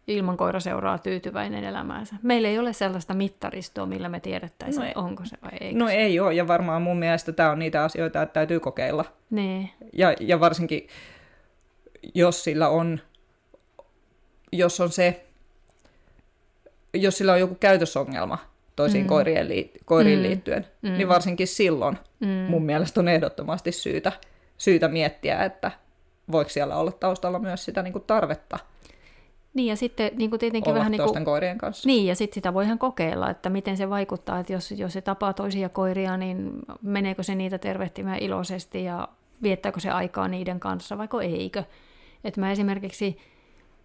ilman koiraseuraa tyytyväinen elämäänsä? Meillä ei ole sellaista mittaristoa, millä me tiedettäisiin, No ei. onko se vai ei. No ei ole, ja varmaan mun mielestä tämä on niitä asioita, että täytyy kokeilla. Niin, Ja, ja varsinkin, jos sillä on, jos on se, jos sillä on joku käytösongelma toisiin Mm. koirien liit, koiriin Mm. liittyen, Mm. mm. niin varsinkin silloin mm. mun mielestä on ehdottomasti syytä, syytä miettiä, että voiko siellä olla taustalla myös sitä niin kuin tarvetta Niin ja sitten niin kuin tietenkin olla vähän niin kuin, koirien kanssa. niin ja sitten sitä voi ihan kokeilla, että miten se vaikuttaa, että jos, jos se tapaa toisia koiria, niin meneekö se niitä tervehtimään iloisesti ja viettääkö se aikaa niiden kanssa vaiko eikö. Että mä esimerkiksi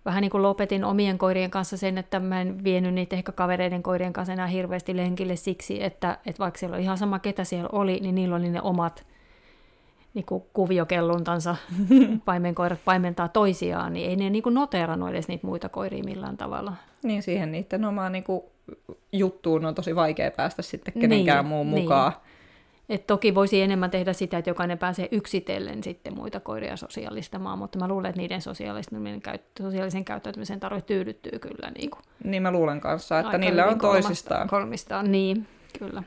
vähän niin kuin lopetin omien koirien kanssa sen, että mä en vienyt niitä ehkä kavereiden koirien kanssa enää hirveästi lenkille siksi, että, että vaikka siellä on ihan sama ketä siellä oli, niin niillä oli ne omat niin kuin kuviokelluntansa, paimenkoirat paimentaa toisiaan, niin ei ne niin kuin noteerannut edes niitä muita koiria millään tavalla. Niin siihen niiden omaan niin kuin, juttuun on tosi vaikea päästä sitten kenenkään Niin, muun niin. Et toki voisi enemmän tehdä sitä, että jokainen pääsee yksitellen sitten muita koiria sosiaalistamaan, mutta mä luulen, että niiden sosiaalistaminen, käyt- sosiaalisen käyttäytymisen tarve tyydyttyy kyllä niin kuin Niin mä luulen kanssa, että niillä on kolmasta- toisistaan. Kolmistaan, niin, kyllä.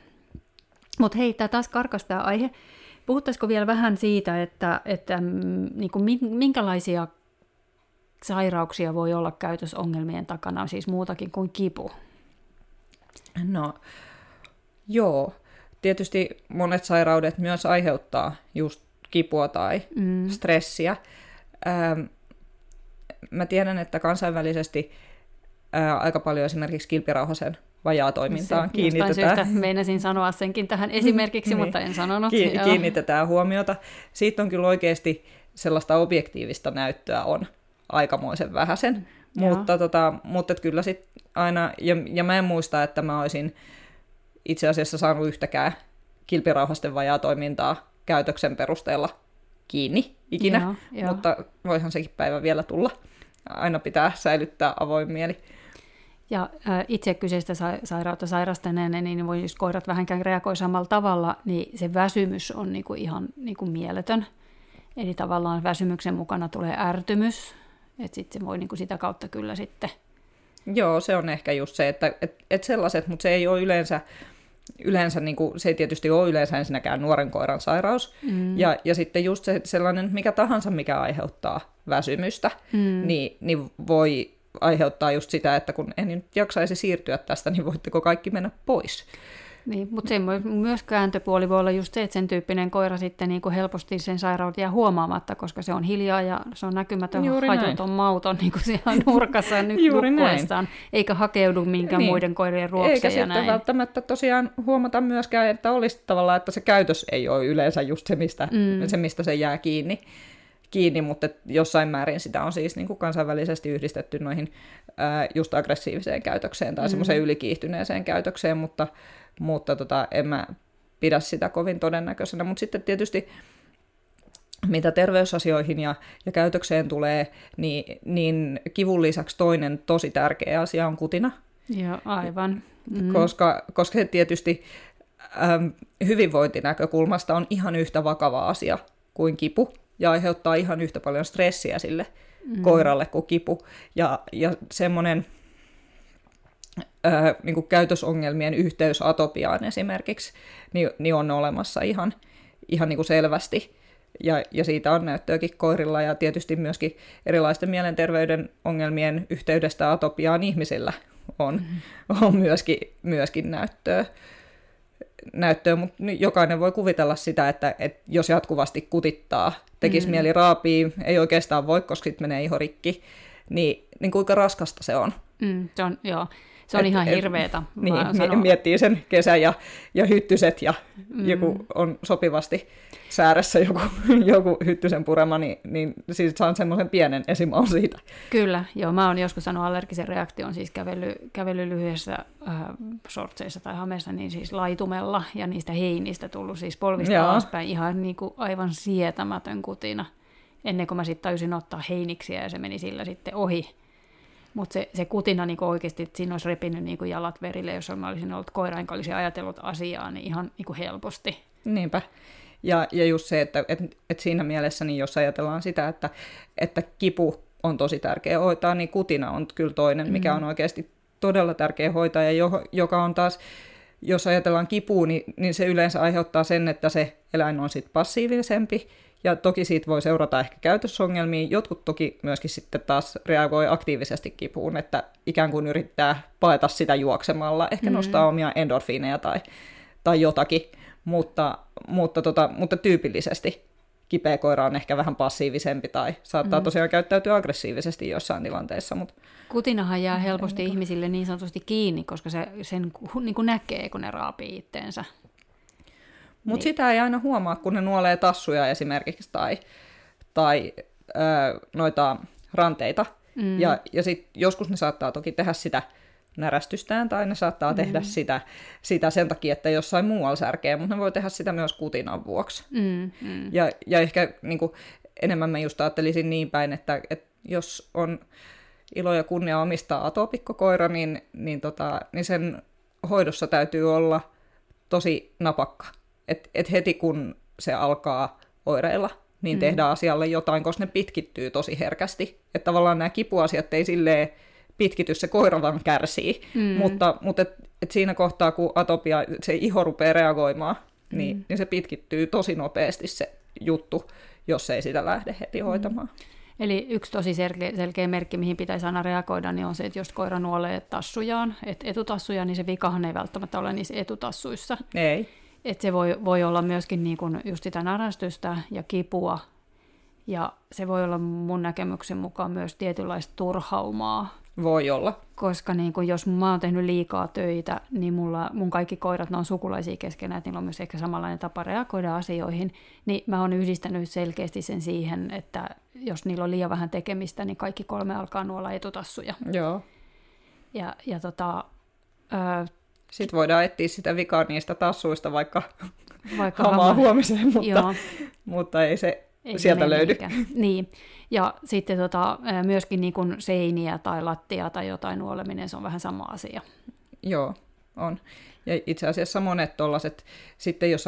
Mutta hei, tämä taas karkas tämä aihe. Puhuttaisiko vielä vähän siitä, että, että mm, niin kuin min- minkälaisia sairauksia voi olla käytösongelmien takana, siis muutakin kuin kipu? No, joo. Tietysti monet sairaudet myös aiheuttaa just kipua tai Mm. stressiä. Ähm, mä tiedän, että kansainvälisesti ää, aika paljon esimerkiksi kilpirauhasen vajaatoimintaan Se- kiinnitetään, syystä meinasin sanoa senkin tähän esimerkiksi, Niin. mutta en sanonut. ki- Joo. kiinnitetään huomiota. Siitä on kyllä oikeasti sellaista objektiivista näyttöä on aikamoisen vähäisen. Joo. Mutta, tota, mutta kyllä sit aina, ja, ja mä en muista, että mä olisin itse asiassa saanut yhtäkään kilpirauhasten vajaa toimintaa käytöksen perusteella kiinni ikinä, Joo, joo. mutta voihan sekin päivä vielä tulla. Aina pitää säilyttää avoin mieli. Ja itse kyseistä sa- sairautta sairastaneena, niin voi jos koirat vähänkään reagoi samalla tavalla, niin se väsymys on niinku ihan niinku mieletön. Eli tavallaan väsymyksen mukana tulee ärtymys, että sitten se voi niinku sitä kautta kyllä sitten Joo, se on ehkä just se, että et, et sellaiset, mutta se ei ole yleensä, yleensä niin kuin, se ei tietysti ole yleensä ensinnäkään nuoren koiran sairaus. Mm. Ja, ja sitten just se, sellainen, mikä tahansa, mikä aiheuttaa väsymystä, mm. niin, niin voi aiheuttaa just sitä, että kun en nyt jaksaisi siirtyä tästä, niin voitteko kaikki mennä pois. Niin, mutta se myös kääntöpuoli voi olla just se, että sen tyyppinen koira sitten niin kuin helposti sen sairauden jää huomaamatta, koska se on hiljaa ja se on näkymätön, Juuri hajuton, näin. mauton niin kuin siellä nurkassa nyt nukkuessaan, eikä hakeudu minkään niin. muiden koirien ruokseen Eikä sitten näin. välttämättä tosiaan huomata myöskään, että olisi tavallaan, että se käytös ei ole yleensä just se, mistä, mm. se, mistä se jää kiinni kiinni, mutta jossain määrin sitä on siis niin kuin kansainvälisesti yhdistetty noihin ää, just aggressiiviseen käytökseen tai mm. semmoiseen ylikiihtyneeseen käytökseen, mutta, mutta tota, en mä pidä sitä kovin todennäköisenä. Mutta sitten tietysti mitä terveysasioihin ja, ja käytökseen tulee, niin, niin kivun lisäksi toinen tosi tärkeä asia on kutina. Joo, aivan. Mm. Koska, koska se tietysti äm, hyvinvointinäkökulmasta on ihan yhtä vakava asia kuin kipu ja aiheuttaa ihan yhtä paljon stressiä sille mm. koiralle kuin kipu. Ja, ja semmoinen ää, niin kuin käytösongelmien yhteys atopiaan esimerkiksi, niin, niin on olemassa ihan, ihan niin kuin selvästi. Ja, ja siitä on näyttöäkin koirilla ja tietysti myöskin erilaisten mielenterveyden ongelmien yhteydestä atopiaan ihmisillä on, mm. on myöskin, myöskin näyttöä näyttöä, mutta jokainen voi kuvitella sitä, että, että jos jatkuvasti kutittaa, tekisi mm. mieli raapii, ei oikeastaan voi, koska sitten menee iho rikki, niin, niin kuinka raskasta se on. Mm, se on, joo. Se on et, ihan hirveetä. Niin, miettii sen kesän ja, ja hyttyset ja mm. joku on sopivasti sääressä joku, joku hyttysen purema, niin, niin siis saan semmoisen pienen esimaun siitä. Kyllä, joo. Mä oon joskus sanonut allergisen reaktion, siis kävely, kävely lyhyessä äh, shortseissa tai hameessa, niin siis laitumella ja niistä heinistä tullut siis polvista joo. alaspäin ihan niin kuin aivan sietämätön kutina. Ennen kuin mä sitten tajusin ottaa heiniksiä ja se meni sillä sitten ohi. Mutta se, se kutina niin oikeasti, että siinä olisi repinyt niin jalat verille, jos mä olisin ollut koira, enkä olisi ajatellut asiaa, niin ihan niin helposti. Niinpä. Ja, ja just se, että et, et siinä mielessä, niin jos ajatellaan sitä, että, että kipu on tosi tärkeä hoitaa, niin kutina on kyllä toinen, mm. mikä on oikeasti todella tärkeä hoitaa, ja jo, joka on taas, jos ajatellaan kipua, niin, niin se yleensä aiheuttaa sen, että se eläin on sitten passiivisempi, ja toki siitä voi seurata ehkä käytösongelmia. Jotkut toki myöskin sitten taas reagoi aktiivisesti kipuun, että ikään kuin yrittää paeta sitä juoksemalla, ehkä mm-hmm. nostaa omia endorfiineja tai, tai jotakin. Mutta, mutta, tota, mutta tyypillisesti kipeä koira on ehkä vähän passiivisempi tai saattaa mm. tosiaan käyttäytyä aggressiivisesti jossain tilanteissa. Mutta... Kutinahan jää helposti ihmisille niin sanotusti kiinni, koska se sen niin kuin näkee, kun ne raapii itteensä. Mutta niin. sitä ei aina huomaa, kun ne nuolee tassuja esimerkiksi tai, tai ö, noita ranteita. Mm. Ja, ja sit joskus ne saattaa toki tehdä sitä närästystään tai ne saattaa mm. tehdä sitä, sitä sen takia, että jossain muualla särkee, mutta ne voi tehdä sitä myös kutinan vuoksi. Mm. Mm. Ja, ja ehkä niin kuin, enemmän mä just ajattelisin niin päin, että, että jos on ilo ja kunnia omistaa atopikkokoira, niin, niin, tota, niin sen hoidossa täytyy olla tosi napakka että et heti kun se alkaa oireilla, niin mm. tehdään asialle jotain, koska ne pitkittyy tosi herkästi. Että tavallaan nämä kipuasiat ei silleen pitkity, se koira vaan kärsii. Mm. Mutta, mutta et, et siinä kohtaa, kun atopia, se iho rupeaa reagoimaan, niin, mm. niin se pitkittyy tosi nopeasti se juttu, jos ei sitä lähde heti mm. hoitamaan. Eli yksi tosi selkeä, selkeä merkki, mihin pitäisi aina reagoida, niin on se, että jos koira nuolee tassujaan, että etutassuja, niin se vikahan ei välttämättä ole niissä etutassuissa. Ei. Et se voi, voi olla myöskin niin kuin just sitä närästystä ja kipua, ja se voi olla mun näkemyksen mukaan myös tietynlaista turhaumaa. Voi olla. Koska niin kun jos mä oon tehnyt liikaa töitä, niin mulla, mun kaikki koirat, ne on sukulaisia keskenään, että niillä on myös ehkä samanlainen tapa reagoida asioihin, niin mä oon yhdistänyt selkeästi sen siihen, että jos niillä on liian vähän tekemistä, niin kaikki kolme alkaa nuolla etutassuja. Joo. Ja, ja tota, sitten voidaan etsiä sitä vikaa niistä tassuista vaikka, vaikka hamaa huomiseen, mutta, mutta ei se ei sieltä se löydy. Niin, ja sitten tota, myöskin niin kuin seiniä tai lattia tai jotain nuoleminen, se on vähän sama asia. Joo, on. Ja itse asiassa monet tuollaiset, sitten jos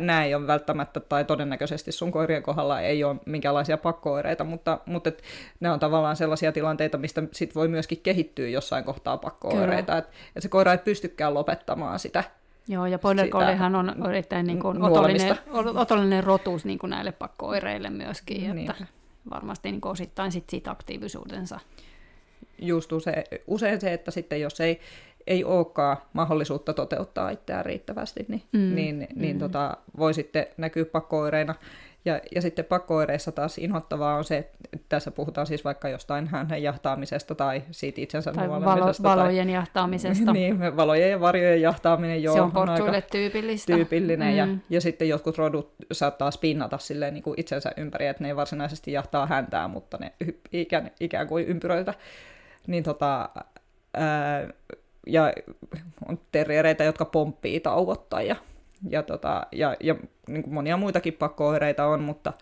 nämä ei ole välttämättä tai todennäköisesti sun koirien kohdalla ei ole minkäänlaisia pakkooireita, mutta, mutta et ne on tavallaan sellaisia tilanteita, mistä sit voi myöskin kehittyä jossain kohtaa pakkooireita, että et se koira ei pystykään lopettamaan sitä. Joo, ja Border Colliehan on erittäin niin kuin otollinen, otollinen rotus niin kuin näille pakkooireille myöskin, että varmasti niin kuin osittain sit siitä aktiivisuutensa. Just use, usein se, että sitten jos ei, ei olekaan mahdollisuutta toteuttaa itseään riittävästi, niin, mm. niin, niin mm. Tota, voi sitten näkyä pakkooireina. Ja, ja sitten pakkooireissa taas inhottavaa on se, että tässä puhutaan siis vaikka jostain hänen jahtaamisesta tai siitä itsensä tai valo, valojen tai, jahtaamisesta. niin, valojen ja varjojen jahtaaminen jo se on, on aika tyypillistä. tyypillinen. Mm. Ja, ja sitten jotkut rodut saattaa spinnata silleen niin kuin itsensä ympäri, että ne ei varsinaisesti jahtaa häntää, mutta ne ikään, ikään kuin ympyröitä. Niin tota, ää, ja on terriereitä, jotka pomppii tauottaa ja, ja, tota, ja, ja niin kuin monia muitakin pakkooireita on, mutta,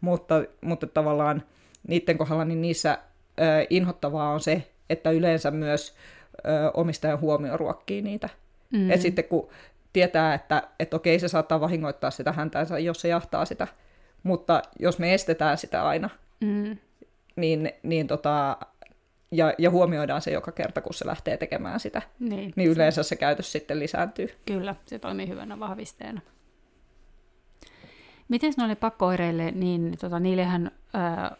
mutta, mutta tavallaan niiden kohdalla niin niissä äh, inhottavaa on se, että yleensä myös äh, omistajan huomio ruokkii niitä. Mm. Et sitten kun tietää, että et okei, se saattaa vahingoittaa sitä häntänsä, jos se jahtaa sitä, mutta jos me estetään sitä aina, mm. niin, niin tota, ja, ja huomioidaan se joka kerta, kun se lähtee tekemään sitä, niin, niin yleensä se, käytös sitten lisääntyy. Kyllä, se toimii hyvänä vahvisteena. Miten noille pakkooireille, niin tota, niillehän ää,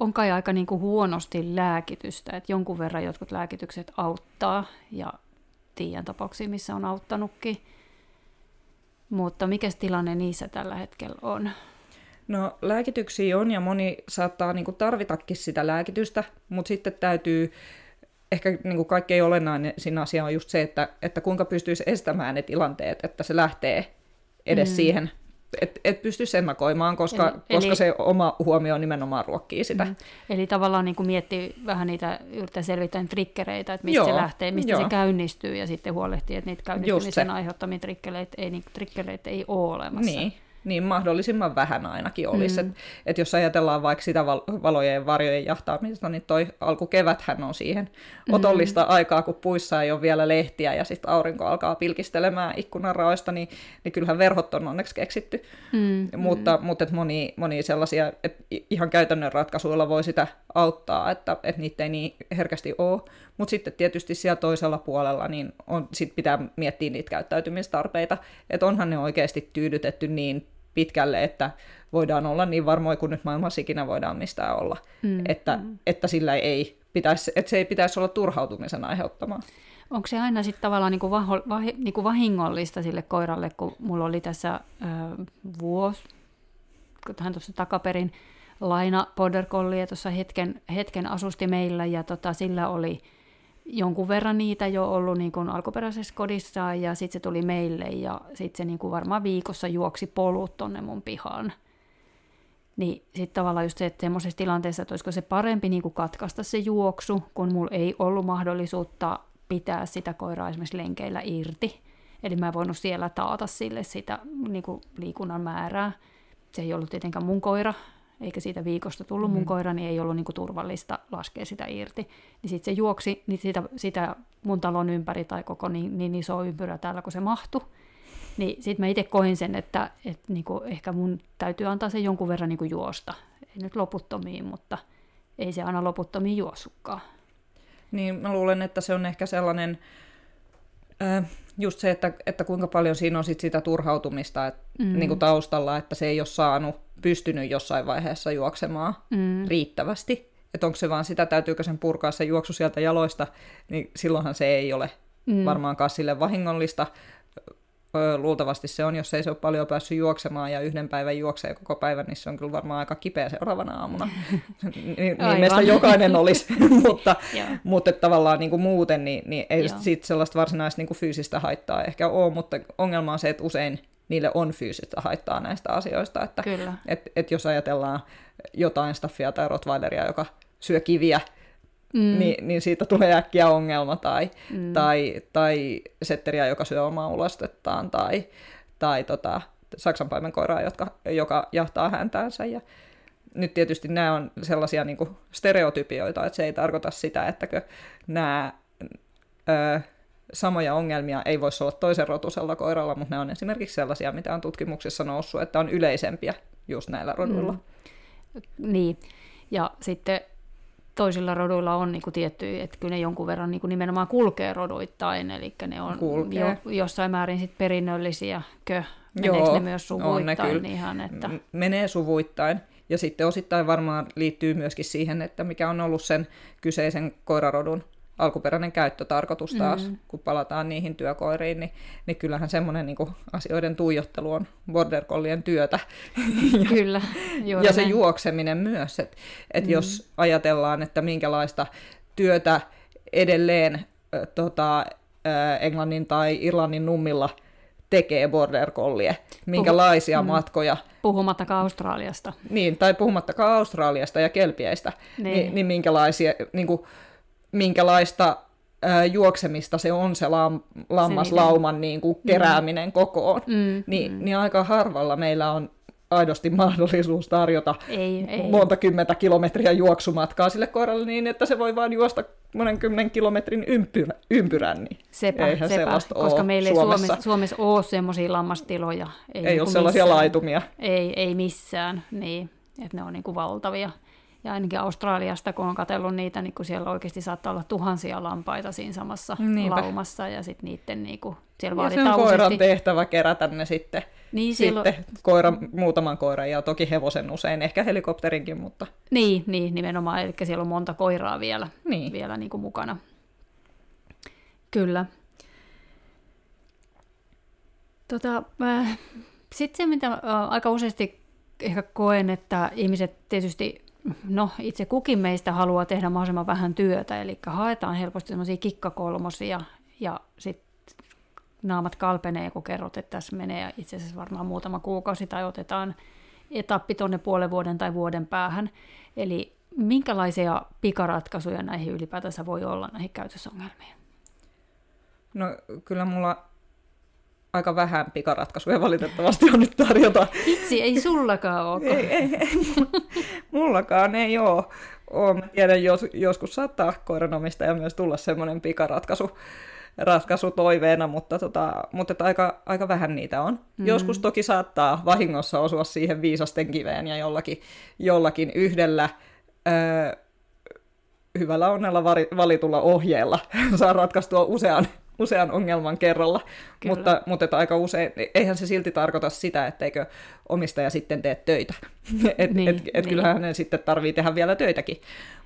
on kai aika niin kuin huonosti lääkitystä, että jonkun verran jotkut lääkitykset auttaa, ja tiedän tapauksia, missä on auttanutkin. Mutta mikä tilanne niissä tällä hetkellä on? No lääkityksiä on ja moni saattaa niin kuin, tarvitakin sitä lääkitystä, mutta sitten täytyy, ehkä niin kuin kaikkein olennainen siinä asia on just se, että, että kuinka pystyisi estämään ne tilanteet, että se lähtee edes mm. siihen et, et pystyisi ennakoimaan, koska, eli, koska eli, se oma huomio nimenomaan ruokkii sitä. Mm, eli tavallaan niin kuin miettii vähän niitä, yrittää selvittää niitä trikkereitä, että mistä joo, se lähtee, mistä joo. se käynnistyy, ja sitten huolehtii, että niitä käynnistymisen aiheuttamia trikkereitä ei, niin, trikkereitä ei ole olemassa. Niin, niin mahdollisimman vähän ainakin olisi. Mm. Että et jos ajatellaan vaikka sitä valojen ja varjojen jahtaamista, niin toi alkukeväthän on siihen mm. otollista aikaa, kun puissa ei ole vielä lehtiä ja sitten aurinko alkaa pilkistelemään ikkunaraoista, niin, niin kyllähän verhot on onneksi keksitty. Mm. Mutta, mm. mutta et moni, moni sellaisia, että ihan käytännön ratkaisuilla voi sitä auttaa, että, että niitä ei niin herkästi ole. Mutta sitten tietysti siellä toisella puolella niin on, sit pitää miettiä niitä käyttäytymistarpeita, että onhan ne oikeasti tyydytetty niin pitkälle, että voidaan olla niin varmoja kuin nyt maailmassa ikinä voidaan mistään olla, mm, että, mm. että sillä ei pitäisi, että se ei pitäisi olla turhautumisen aiheuttamaa. Onko se aina sitten tavallaan niinku vaho, vah, niinku vahingollista sille koiralle, kun mulla oli tässä ö, vuosi, hän tuossa takaperin laina Border Collie, tuossa hetken, hetken asusti meillä ja tota, sillä oli jonkun verran niitä jo ollut niin kuin alkuperäisessä kodissa ja sitten se tuli meille ja sitten se niin kuin varmaan viikossa juoksi polut tonne mun pihaan. Niin sitten tavallaan just se, että semmoisessa tilanteessa, että olisiko se parempi niin kuin katkaista se juoksu, kun mulla ei ollut mahdollisuutta pitää sitä koiraa esimerkiksi lenkeillä irti. Eli mä en voinut siellä taata sille sitä niin kuin liikunnan määrää. Se ei ollut tietenkään mun koira, eikä siitä viikosta tullut mm. mun koira, niin ei ollut niin kuin turvallista laskea sitä irti. Niin sitten se juoksi niin sitä, sitä mun talon ympäri tai koko niin, niin iso ympyrä täällä, kun se mahtui. Niin sitten mä itse koin sen, että, että niin kuin ehkä mun täytyy antaa se jonkun verran niin kuin juosta. Ei nyt loputtomiin, mutta ei se aina loputtomiin juossukkaan. Niin mä luulen, että se on ehkä sellainen just se, että, että kuinka paljon siinä on sit sitä turhautumista et, mm. niin kuin taustalla, että se ei ole saanut, pystynyt jossain vaiheessa juoksemaan mm. riittävästi. Että onko se vaan sitä, täytyykö sen purkaa se juoksu sieltä jaloista, niin silloinhan se ei ole mm. varmaankaan sille vahingollista, luultavasti se on, jos ei se ole paljon päässyt juoksemaan ja yhden päivän juoksee koko päivän, niin se on kyllä varmaan aika kipeä seuraavana aamuna. niin, niin meistä jokainen olisi, mutta, mutta tavallaan niin kuin muuten niin, niin ei siitä sellaista varsinaista niin kuin fyysistä haittaa ehkä ole, mutta ongelma on se, että usein niille on fyysistä haittaa näistä asioista. Että, Kyllä. Et, et jos ajatellaan jotain staffia tai rottweileria, joka syö kiviä, mm. niin, niin siitä tulee äkkiä ongelma, tai, mm. tai, tai setteriä, joka syö omaa ulostettaan, tai, tai tota, saksanpaimenkoiraa, jotka, joka jahtaa häntäänsä. Ja nyt tietysti nämä on sellaisia niin kuin stereotypioita, että se ei tarkoita sitä, että nämä ö, samoja ongelmia ei voisi olla toisen rotusella koiralla, mutta ne on esimerkiksi sellaisia, mitä on tutkimuksissa noussut, että on yleisempiä just näillä roduilla. Mm. Niin, ja sitten toisilla roduilla on niin kuin tietty, että kyllä ne jonkun verran niin kuin nimenomaan kulkee roduittain, eli ne on jo, jossain määrin sit perinnöllisiä, kö, meneekö Joo, ne myös suvuittain? Ne kyllä. Ihan, että... Menee suvuittain. Ja sitten osittain varmaan liittyy myöskin siihen, että mikä on ollut sen kyseisen koirarodun alkuperäinen käyttötarkoitus taas, mm. kun palataan niihin työkoiriin, niin, niin kyllähän semmoinen niin asioiden tuijottelu on border collien työtä. Kyllä. ja se näin. juokseminen myös, että et mm. jos ajatellaan, että minkälaista työtä edelleen äh, tota, äh, Englannin tai Irlannin nummilla tekee border collie, minkälaisia Puhu, matkoja. Puhumattakaan Australiasta. Niin, tai puhumattakaan Australiasta ja kelpieistä, niin, niin, niin minkälaisia... Niin kuin, minkälaista ää, juoksemista se on se lam, lammaslauman niin kuin, mm. kerääminen mm. kokoon, mm, niin, mm. niin aika harvalla meillä on aidosti mahdollisuus tarjota ei, ei. monta kymmentä kilometriä juoksumatkaa sille koiralle niin, että se voi vain juosta monen kymmenen kilometrin ympyrä, ympyrän. Niin sepä, Eihän sepä, koska meillä ei Suomessa, Suomessa, Suomessa ole semmoisia lammastiloja. Ei, ei ole sellaisia missään. laitumia. Ei, ei missään, niin, että ne on niin kuin valtavia. Ja ainakin Australiasta, kun on katsellut niitä, niin kun siellä oikeasti saattaa olla tuhansia lampaita siinä samassa Niinpä. laumassa. Ja sitten niiden niin kuin, siellä ja se on useasti... koiran tehtävä kerätä ne sitten. Niin, silloin... sitten koira, muutaman koiran ja toki hevosen usein, ehkä helikopterinkin, mutta... Niin, niin nimenomaan, eli siellä on monta koiraa vielä, niin. vielä niin mukana. Kyllä. Tota, äh, sitten se, mitä äh, aika useasti ehkä koen, että ihmiset tietysti no itse kukin meistä haluaa tehdä mahdollisimman vähän työtä, eli haetaan helposti semmoisia kikkakolmosia ja sitten naamat kalpenee, kun kerrot, että tässä menee itse asiassa varmaan muutama kuukausi tai otetaan etappi tuonne puolen vuoden tai vuoden päähän. Eli minkälaisia pikaratkaisuja näihin ylipäätänsä voi olla näihin käytösongelmiin? No kyllä mulla aika vähän pikaratkaisuja valitettavasti on nyt tarjota. Itse ei sullakaan ole. ei, ei, ei, mullakaan ei ole. ole. Mä tiedän, jos, joskus saattaa koiranomistaja myös tulla semmoinen pikaratkaisu ratkaisu toiveena, mutta, tota, mutta aika, aika vähän niitä on. Mm. Joskus toki saattaa vahingossa osua siihen viisasten kiveen ja jollakin, jollakin yhdellä öö, hyvällä onnella valitulla ohjeella saa ratkaistua usean usean ongelman kerralla, Kyllä. mutta, mutta että aika usein, eihän se silti tarkoita sitä, etteikö omistaja sitten tee töitä. et, niin, et, et niin. kyllähän hänen sitten tarvii tehdä vielä töitäkin.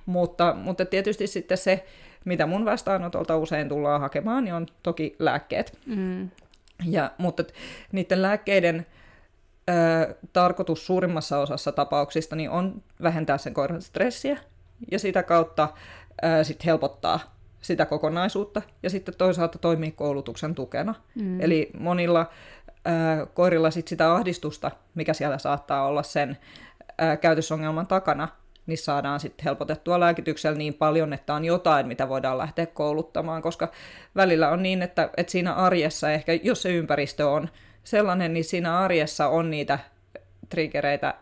Mutta, mutta tietysti sitten se, mitä mun vastaanotolta usein tullaan hakemaan, niin on toki lääkkeet. Mm. Ja, mutta niiden lääkkeiden ö, tarkoitus suurimmassa osassa tapauksista niin on vähentää sen koiran stressiä ja sitä kautta ö, sit helpottaa sitä kokonaisuutta ja sitten toisaalta toimii koulutuksen tukena. Mm. Eli monilla ää, koirilla sit sitä ahdistusta, mikä siellä saattaa olla sen ää, käytösongelman takana, niin saadaan sitten helpotettua lääkityksellä niin paljon, että on jotain, mitä voidaan lähteä kouluttamaan, koska välillä on niin, että, että siinä arjessa ehkä, jos se ympäristö on sellainen, niin siinä arjessa on niitä triggereitä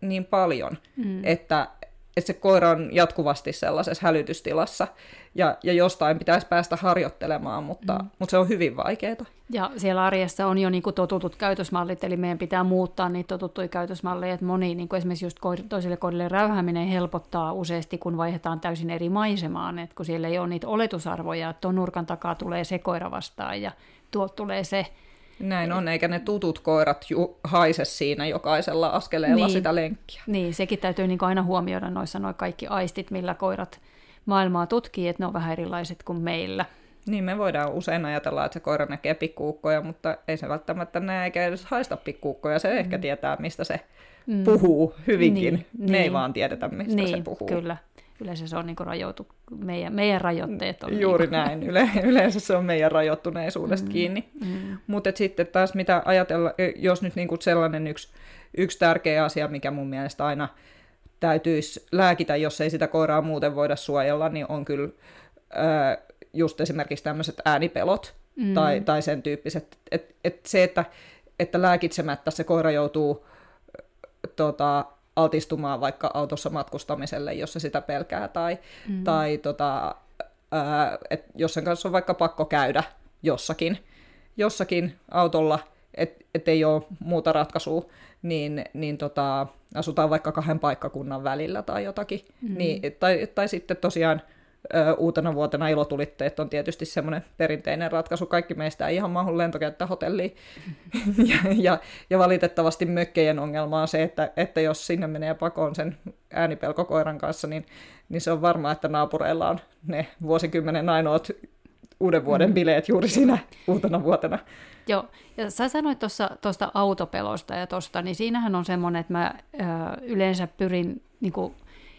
niin paljon, mm. että, että se koira on jatkuvasti sellaisessa hälytystilassa ja, ja jostain pitäisi päästä harjoittelemaan, mutta, mm. mutta se on hyvin vaikeaa. Ja siellä arjessa on jo niin kuin totutut käytösmallit, eli meidän pitää muuttaa niitä totuttuja käytösmalleja, että moni niin kuin esimerkiksi just toisille koirille räyhääminen helpottaa useasti, kun vaihdetaan täysin eri maisemaan, että kun siellä ei ole niitä oletusarvoja, että tuon nurkan takaa tulee se koira vastaan ja tuolta tulee se, näin on, eikä ne tutut koirat ju- haise siinä jokaisella askeleella niin, sitä lenkkiä. Niin, sekin täytyy niin aina huomioida noissa noin kaikki aistit, millä koirat maailmaa tutkii, että ne on vähän erilaiset kuin meillä. Niin, me voidaan usein ajatella, että se koira näkee pikkuukkoja, mutta ei se välttämättä näe eikä edes haista pikkuukkoja. Se mm. ehkä tietää, mistä se mm. puhuu hyvinkin. Niin, me niin. ei vaan tiedetä, mistä niin, se puhuu. kyllä yleensä se on niin rajoitu, meidän, meidän rajoitteet on Juuri niin näin, Yle, yleensä se on meidän rajoittuneisuudesta mm, kiinni. Mm. Mutta sitten taas mitä ajatella, jos nyt niin sellainen yksi, yksi tärkeä asia, mikä mun mielestä aina täytyisi lääkitä, jos ei sitä koiraa muuten voida suojella, niin on kyllä ää, just esimerkiksi tämmöiset äänipelot mm. tai, tai sen tyyppiset. Et, et se, että, että lääkitsemättä se koira joutuu tota, altistumaan vaikka autossa matkustamiselle, jos se sitä pelkää, tai, mm. tai tota, ää, et jos sen kanssa on vaikka pakko käydä jossakin, jossakin autolla, että et ei ole muuta ratkaisua, niin, niin tota, asutaan vaikka kahden paikkakunnan välillä tai jotakin. Mm. Niin, tai, tai sitten tosiaan uutena vuotena ilotulitteet on tietysti semmoinen perinteinen ratkaisu. Kaikki meistä ei ihan mahu lentokenttähotelliin. ja, ja, ja valitettavasti mökkejen ongelma on se, että, että jos sinne menee pakoon sen äänipelkokoiran kanssa, niin, niin se on varmaa, että naapureilla on ne vuosikymmenen ainoat uuden vuoden mm. bileet juuri siinä uutena vuotena. Joo, ja sä sanoit tuosta autopelosta ja tuosta, niin siinähän on semmoinen, että mä ö, yleensä pyrin, niin kuin,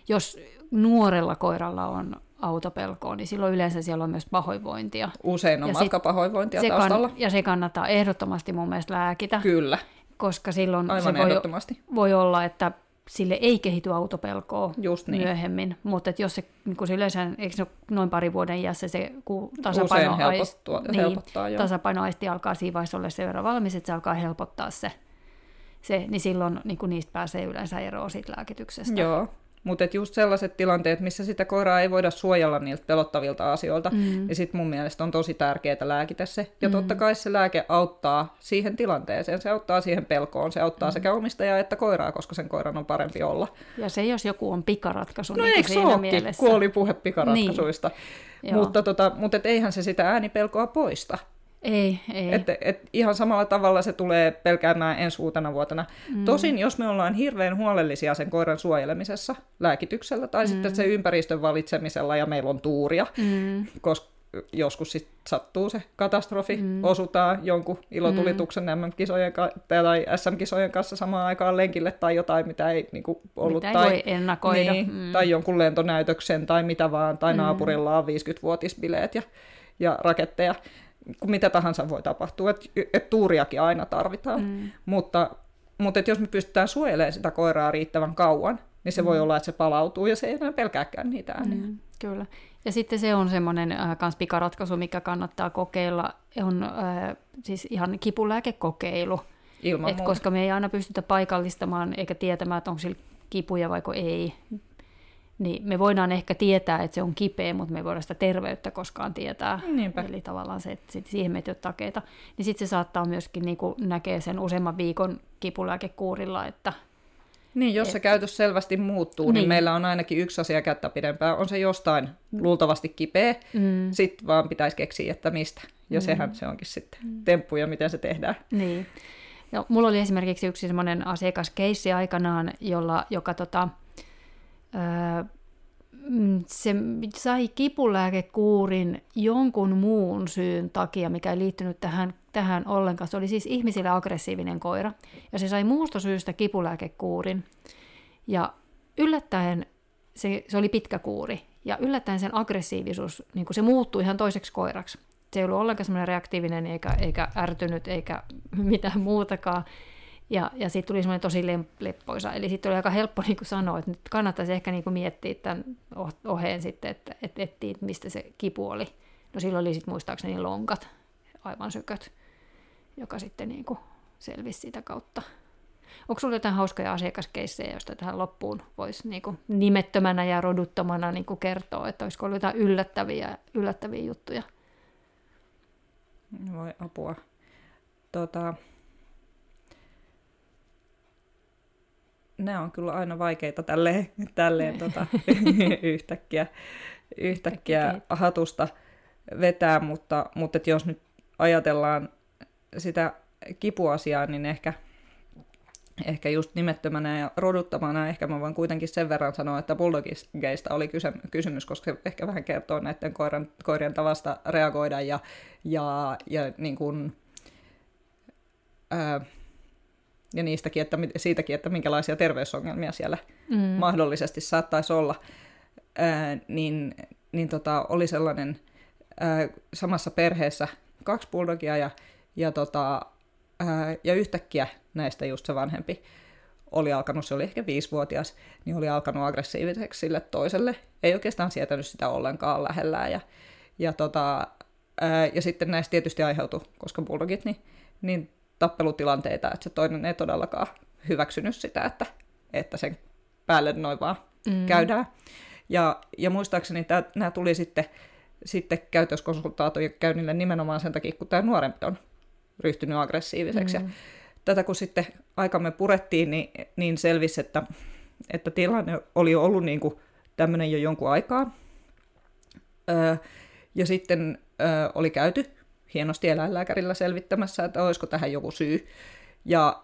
jos nuorella koiralla on autopelkoa, niin silloin yleensä siellä on myös pahoinvointia. Usein on ja matkapahoinvointia se taustalla. Kann, ja se kannattaa ehdottomasti mun mielestä lääkitä. Kyllä. Koska silloin Aivan se voi, voi olla, että sille ei kehity autopelkoa Just niin. myöhemmin, mutta jos se, niin kuin se yleensä, eikö se noin pari vuoden iässä se kun tasapainoaisti, niin, tasapainoaisti alkaa siinä vaiheessa olla sen verran valmis, että se alkaa helpottaa se, se niin silloin niin niistä pääsee yleensä eroon siitä lääkityksestä. Joo, mutta just sellaiset tilanteet, missä sitä koiraa ei voida suojella niiltä pelottavilta asioilta, mm. niin sitten mun mielestä on tosi tärkeää lääkitä se. Ja mm. totta kai se lääke auttaa siihen tilanteeseen, se auttaa siihen pelkoon, se auttaa mm. sekä omistajaa että koiraa, koska sen koiran on parempi olla. Ja se, jos joku on pikaratkaisu, no niin eikö siinä mielessä. kuoli puhe pikaratkaisuista. Niin. Mutta, tota, mutta et eihän se sitä äänipelkoa poista. Ei, ei. Et, et ihan samalla tavalla se tulee pelkäämään ensi uutena vuotena. Mm. Tosin jos me ollaan hirveän huolellisia sen koiran suojelemisessa lääkityksellä tai mm. sitten sen ympäristön valitsemisella ja meillä on tuuria, mm. koska joskus sit sattuu se katastrofi, mm. osutaan jonkun ilotulituksen mm. MM-kisojen tai SM-kisojen kanssa samaan aikaan lenkille tai jotain, mitä ei niin kuin, ollut. Mitä tai, voi ennakoida. Niin, mm. Tai jonkun lentonäytöksen tai mitä vaan, tai mm. naapurilla on 50-vuotisbileet ja, ja raketteja mitä tahansa voi tapahtua, että et tuuriakin aina tarvitaan. Mm. Mutta, mutta et jos me pystytään suojelemaan sitä koiraa riittävän kauan, niin se mm. voi olla, että se palautuu ja se ei enää pelkääkään niitä ääniä. Mm, kyllä. Ja sitten se on semmoinen äh, kans pikaratkaisu, mikä kannattaa kokeilla, on äh, siis ihan kipulääkekokeilu. Ilman Et koska me ei aina pystytä paikallistamaan eikä tietämään, että onko sillä kipuja vai ei, niin me voidaan ehkä tietää, että se on kipeä, mutta me ei voida sitä terveyttä koskaan tietää. Niinpä. Eli tavallaan se, että siihen me ei ole takeita. Niin sitten se saattaa myöskin niin kuin näkee sen useamman viikon kipulääkekuurilla, että niin, jos se käytös selvästi muuttuu, niin. niin meillä on ainakin yksi asia kättä pidempään. On se jostain luultavasti kipeä, mm. sitten vaan pitäisi keksiä, että mistä. Ja mm. sehän se onkin sitten mm. temppu ja miten se tehdään. Niin. No, mulla oli esimerkiksi yksi semmoinen asiakaskeissi aikanaan, jolla, joka tota, se sai kipulääkekuurin jonkun muun syyn takia, mikä ei liittynyt tähän, tähän ollenkaan. Se oli siis ihmisille aggressiivinen koira. Ja se sai muusta syystä kipulääkekuurin. Ja yllättäen, se, se oli pitkä kuuri, ja yllättäen sen aggressiivisuus, niin se muuttui ihan toiseksi koiraksi. Se ei ollut ollenkaan semmoinen reaktiivinen, eikä, eikä ärtynyt, eikä mitään muutakaan. Ja, ja siitä tuli semmoinen tosi leppoisa. Eli sitten oli aika helppo niin kuin sanoa, että nyt kannattaisi ehkä niin kuin miettiä tämän oheen sitten, että, että etsii, mistä se kipu oli. No silloin oli sitten muistaakseni lonkat, aivan syköt, joka sitten niin kuin selvisi sitä kautta. Onko sinulla jotain hauskoja asiakaskeissejä, joista tähän loppuun voisi niin kuin nimettömänä ja roduttomana niin kuin kertoa, että olisiko ollut jotain yllättäviä, yllättäviä juttuja? Voi apua. Tota, ne on kyllä aina vaikeita tälleen, tälleen tota, yhtäkkiä, yhtäkkiä hatusta vetää, mutta, mutta jos nyt ajatellaan sitä kipuasiaa, niin ehkä, ehkä just nimettömänä ja roduttamana, ehkä mä voin kuitenkin sen verran sanoa, että bulldogeista oli kysymys, koska se ehkä vähän kertoo näiden koiran, koirien tavasta reagoida ja, ja, ja niin kuin, ää, ja niistäkin, että, siitäkin, että minkälaisia terveysongelmia siellä mm. mahdollisesti saattaisi olla, ää, niin, niin tota, oli sellainen ää, samassa perheessä kaksi bulldogia ja, ja, tota, ää, ja yhtäkkiä näistä just se vanhempi oli alkanut, se oli ehkä viisivuotias, niin oli alkanut aggressiiviseksi sille toiselle. Ei oikeastaan sietänyt sitä ollenkaan lähellään. Ja, ja, tota, ää, ja sitten näistä tietysti aiheutui, koska bulldogit, niin, niin tappelutilanteita, että se toinen ei todellakaan hyväksynyt sitä, että, että sen päälle noin vaan mm. käydään. Ja, ja muistaakseni nämä tuli sitten sitten käytöskonsultaation käynnille nimenomaan sen takia, kun tämä nuorempi on ryhtynyt aggressiiviseksi. Mm. Ja tätä kun sitten aikamme purettiin, niin, niin selvisi, että, että tilanne oli ollut niin kuin tämmöinen jo jonkun aikaa. Öö, ja sitten öö, oli käyty hienosti eläinlääkärillä selvittämässä, että olisiko tähän joku syy. Ja,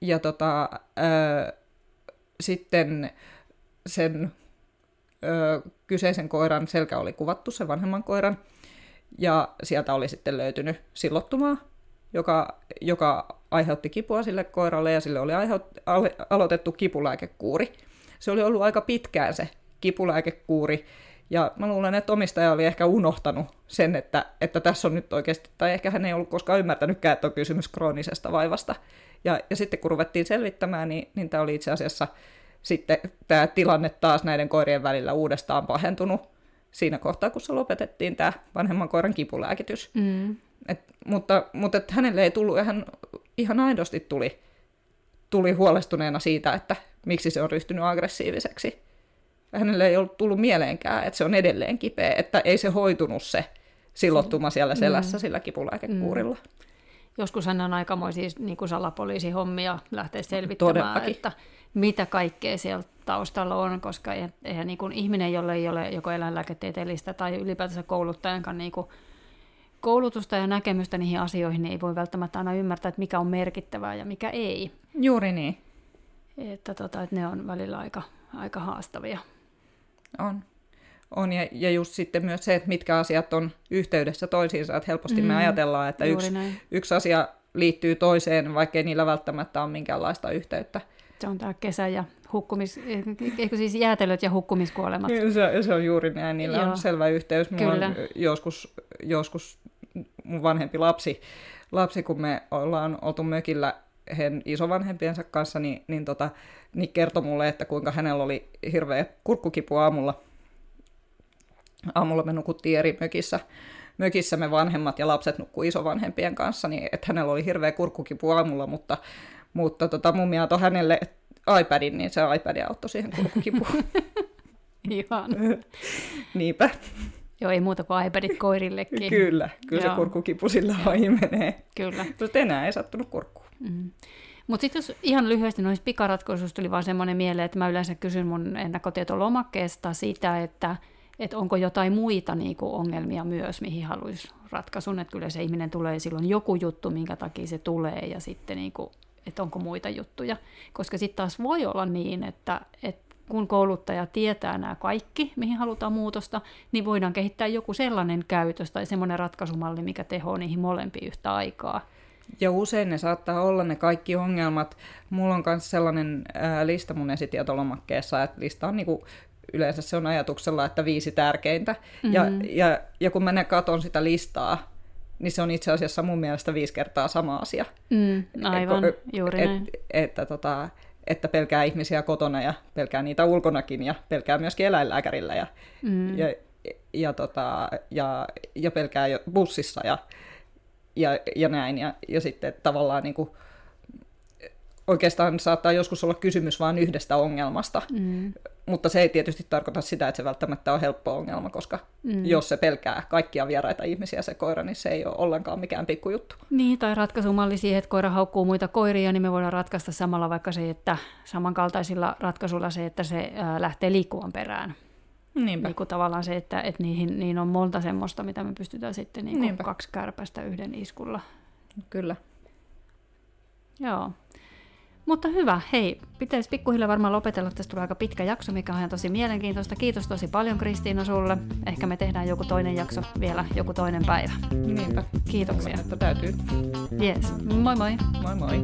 ja tota, öö, sitten sen ö, kyseisen koiran selkä oli kuvattu, se vanhemman koiran, ja sieltä oli sitten löytynyt sillottumaa, joka, joka aiheutti kipua sille koiralle, ja sille oli aiheut, al, aloitettu kipulääkekuuri. Se oli ollut aika pitkään se kipulääkekuuri, ja mä luulen, että omistaja oli ehkä unohtanut sen, että, että tässä on nyt oikeasti, tai ehkä hän ei ollut koskaan ymmärtänytkään, että on kysymys kroonisesta vaivasta. Ja, ja sitten kun ruvettiin selvittämään, niin, niin tämä oli itse asiassa sitten tämä tilanne taas näiden koirien välillä uudestaan pahentunut siinä kohtaa, kun se lopetettiin tämä vanhemman koiran kipulääkitys. Mm. Et, mutta mutta et hänelle ei tullut, hän ihan aidosti tuli, tuli huolestuneena siitä, että miksi se on ryhtynyt aggressiiviseksi. Hänelle ei ollut tullut mieleenkään, että se on edelleen kipeä, että ei se hoitunut se silottuma siellä selässä mm. sillä kipulääkekuurilla. Mm. Joskus hän on aikamoisia niin kuin salapoliisihommia lähteä selvittämään, että mitä kaikkea siellä taustalla on, koska eihän niin kuin ihminen, jolle ei ole joko eläinlääketieteellistä tai ylipäätänsä kouluttajankaan niin kuin koulutusta ja näkemystä niihin asioihin, niin ei voi välttämättä aina ymmärtää, että mikä on merkittävää ja mikä ei. Juuri niin. Että, tota, että ne on välillä aika, aika haastavia. On. On, ja, ja just sitten myös se, että mitkä asiat on yhteydessä toisiinsa, että helposti mm, me ajatellaan, että yksi, yksi asia liittyy toiseen, vaikkei niillä välttämättä ole minkäänlaista yhteyttä. Se on tämä kesä ja hukkumis, eikö siis jäätelöt ja hukkumiskuolemat. Se, se on juuri näin, niillä Joo. on selvä yhteys. Mulla Kyllä. on joskus, joskus mun vanhempi lapsi, lapsi, kun me ollaan oltu mökillä hen isovanhempiensa kanssa, niin, niin, tota, niin kertoi mulle, että kuinka hänellä oli hirveä kurkkukipu aamulla. Aamulla me nukuttiin eri mökissä, mökissä me vanhemmat ja lapset nukkuu isovanhempien kanssa, niin että hänellä oli hirveä kurkkukipu aamulla, mutta mutta tota, mummi antoi hänelle iPadin, niin se iPad auttoi siihen kurkkukipuun. Ihan. Niinpä. Joo, ei muuta kuin iPadit koirillekin. Kyllä, kyllä Joo. se kurkkukipu sillä menee. Kyllä. Mutta enää ei sattunut kurkkuun. Mm. Mutta sitten jos ihan lyhyesti noista pikaratkaisuista tuli vaan semmoinen mieleen, että mä yleensä kysyn mun ennakkotietolomakkeesta sitä, että, että onko jotain muita niinku ongelmia myös, mihin haluaisi ratkaisun. Että kyllä se ihminen tulee silloin joku juttu, minkä takia se tulee, ja sitten niinku että onko muita juttuja. Koska sitten taas voi olla niin, että, että kun kouluttaja tietää nämä kaikki, mihin halutaan muutosta, niin voidaan kehittää joku sellainen käytös tai semmoinen ratkaisumalli, mikä tehoo niihin molempiin yhtä aikaa. Ja usein ne saattaa olla ne kaikki ongelmat. Mulla on myös sellainen ää, lista mun esitietolomakkeessa, että lista on niinku, yleensä se on ajatuksella, että viisi tärkeintä. Mm-hmm. Ja, ja, ja kun mä katon sitä listaa, niin se on itse asiassa mun mielestä viisi kertaa sama asia. Mm, aivan, et, juuri et, näin. Et, että, tota, että pelkää ihmisiä kotona ja pelkää niitä ulkonakin ja pelkää myöskin eläinlääkärillä ja, mm. ja, ja, tota, ja, ja pelkää bussissa ja, ja, ja näin. Ja, ja sitten tavallaan niin kuin, oikeastaan saattaa joskus olla kysymys vain yhdestä ongelmasta, mm. mutta se ei tietysti tarkoita sitä, että se välttämättä on helppo ongelma, koska mm. jos se pelkää kaikkia vieraita ihmisiä se koira, niin se ei ole ollenkaan mikään pikkujuttu. Niin, tai ratkaisumalli siihen, että koira haukkuu muita koiria, niin me voidaan ratkaista samalla vaikka se, että samankaltaisilla ratkaisuilla se, että se lähtee liikkuvan perään. Niinpä. Niin kuin tavallaan se, että, että niihin, niin on monta semmoista, mitä me pystytään sitten niin kuin kaksi kärpästä yhden iskulla. Kyllä. Joo. Mutta hyvä, hei, pitäisi pikkuhiljaa varmaan lopetella, tästä tulee aika pitkä jakso, mikä on ihan tosi mielenkiintoista. Kiitos tosi paljon Kristiina sulle. Ehkä me tehdään joku toinen jakso vielä joku toinen päivä. Niinpä. Kiitoksia. Että täytyy. Yes. Moi moi. Moi moi.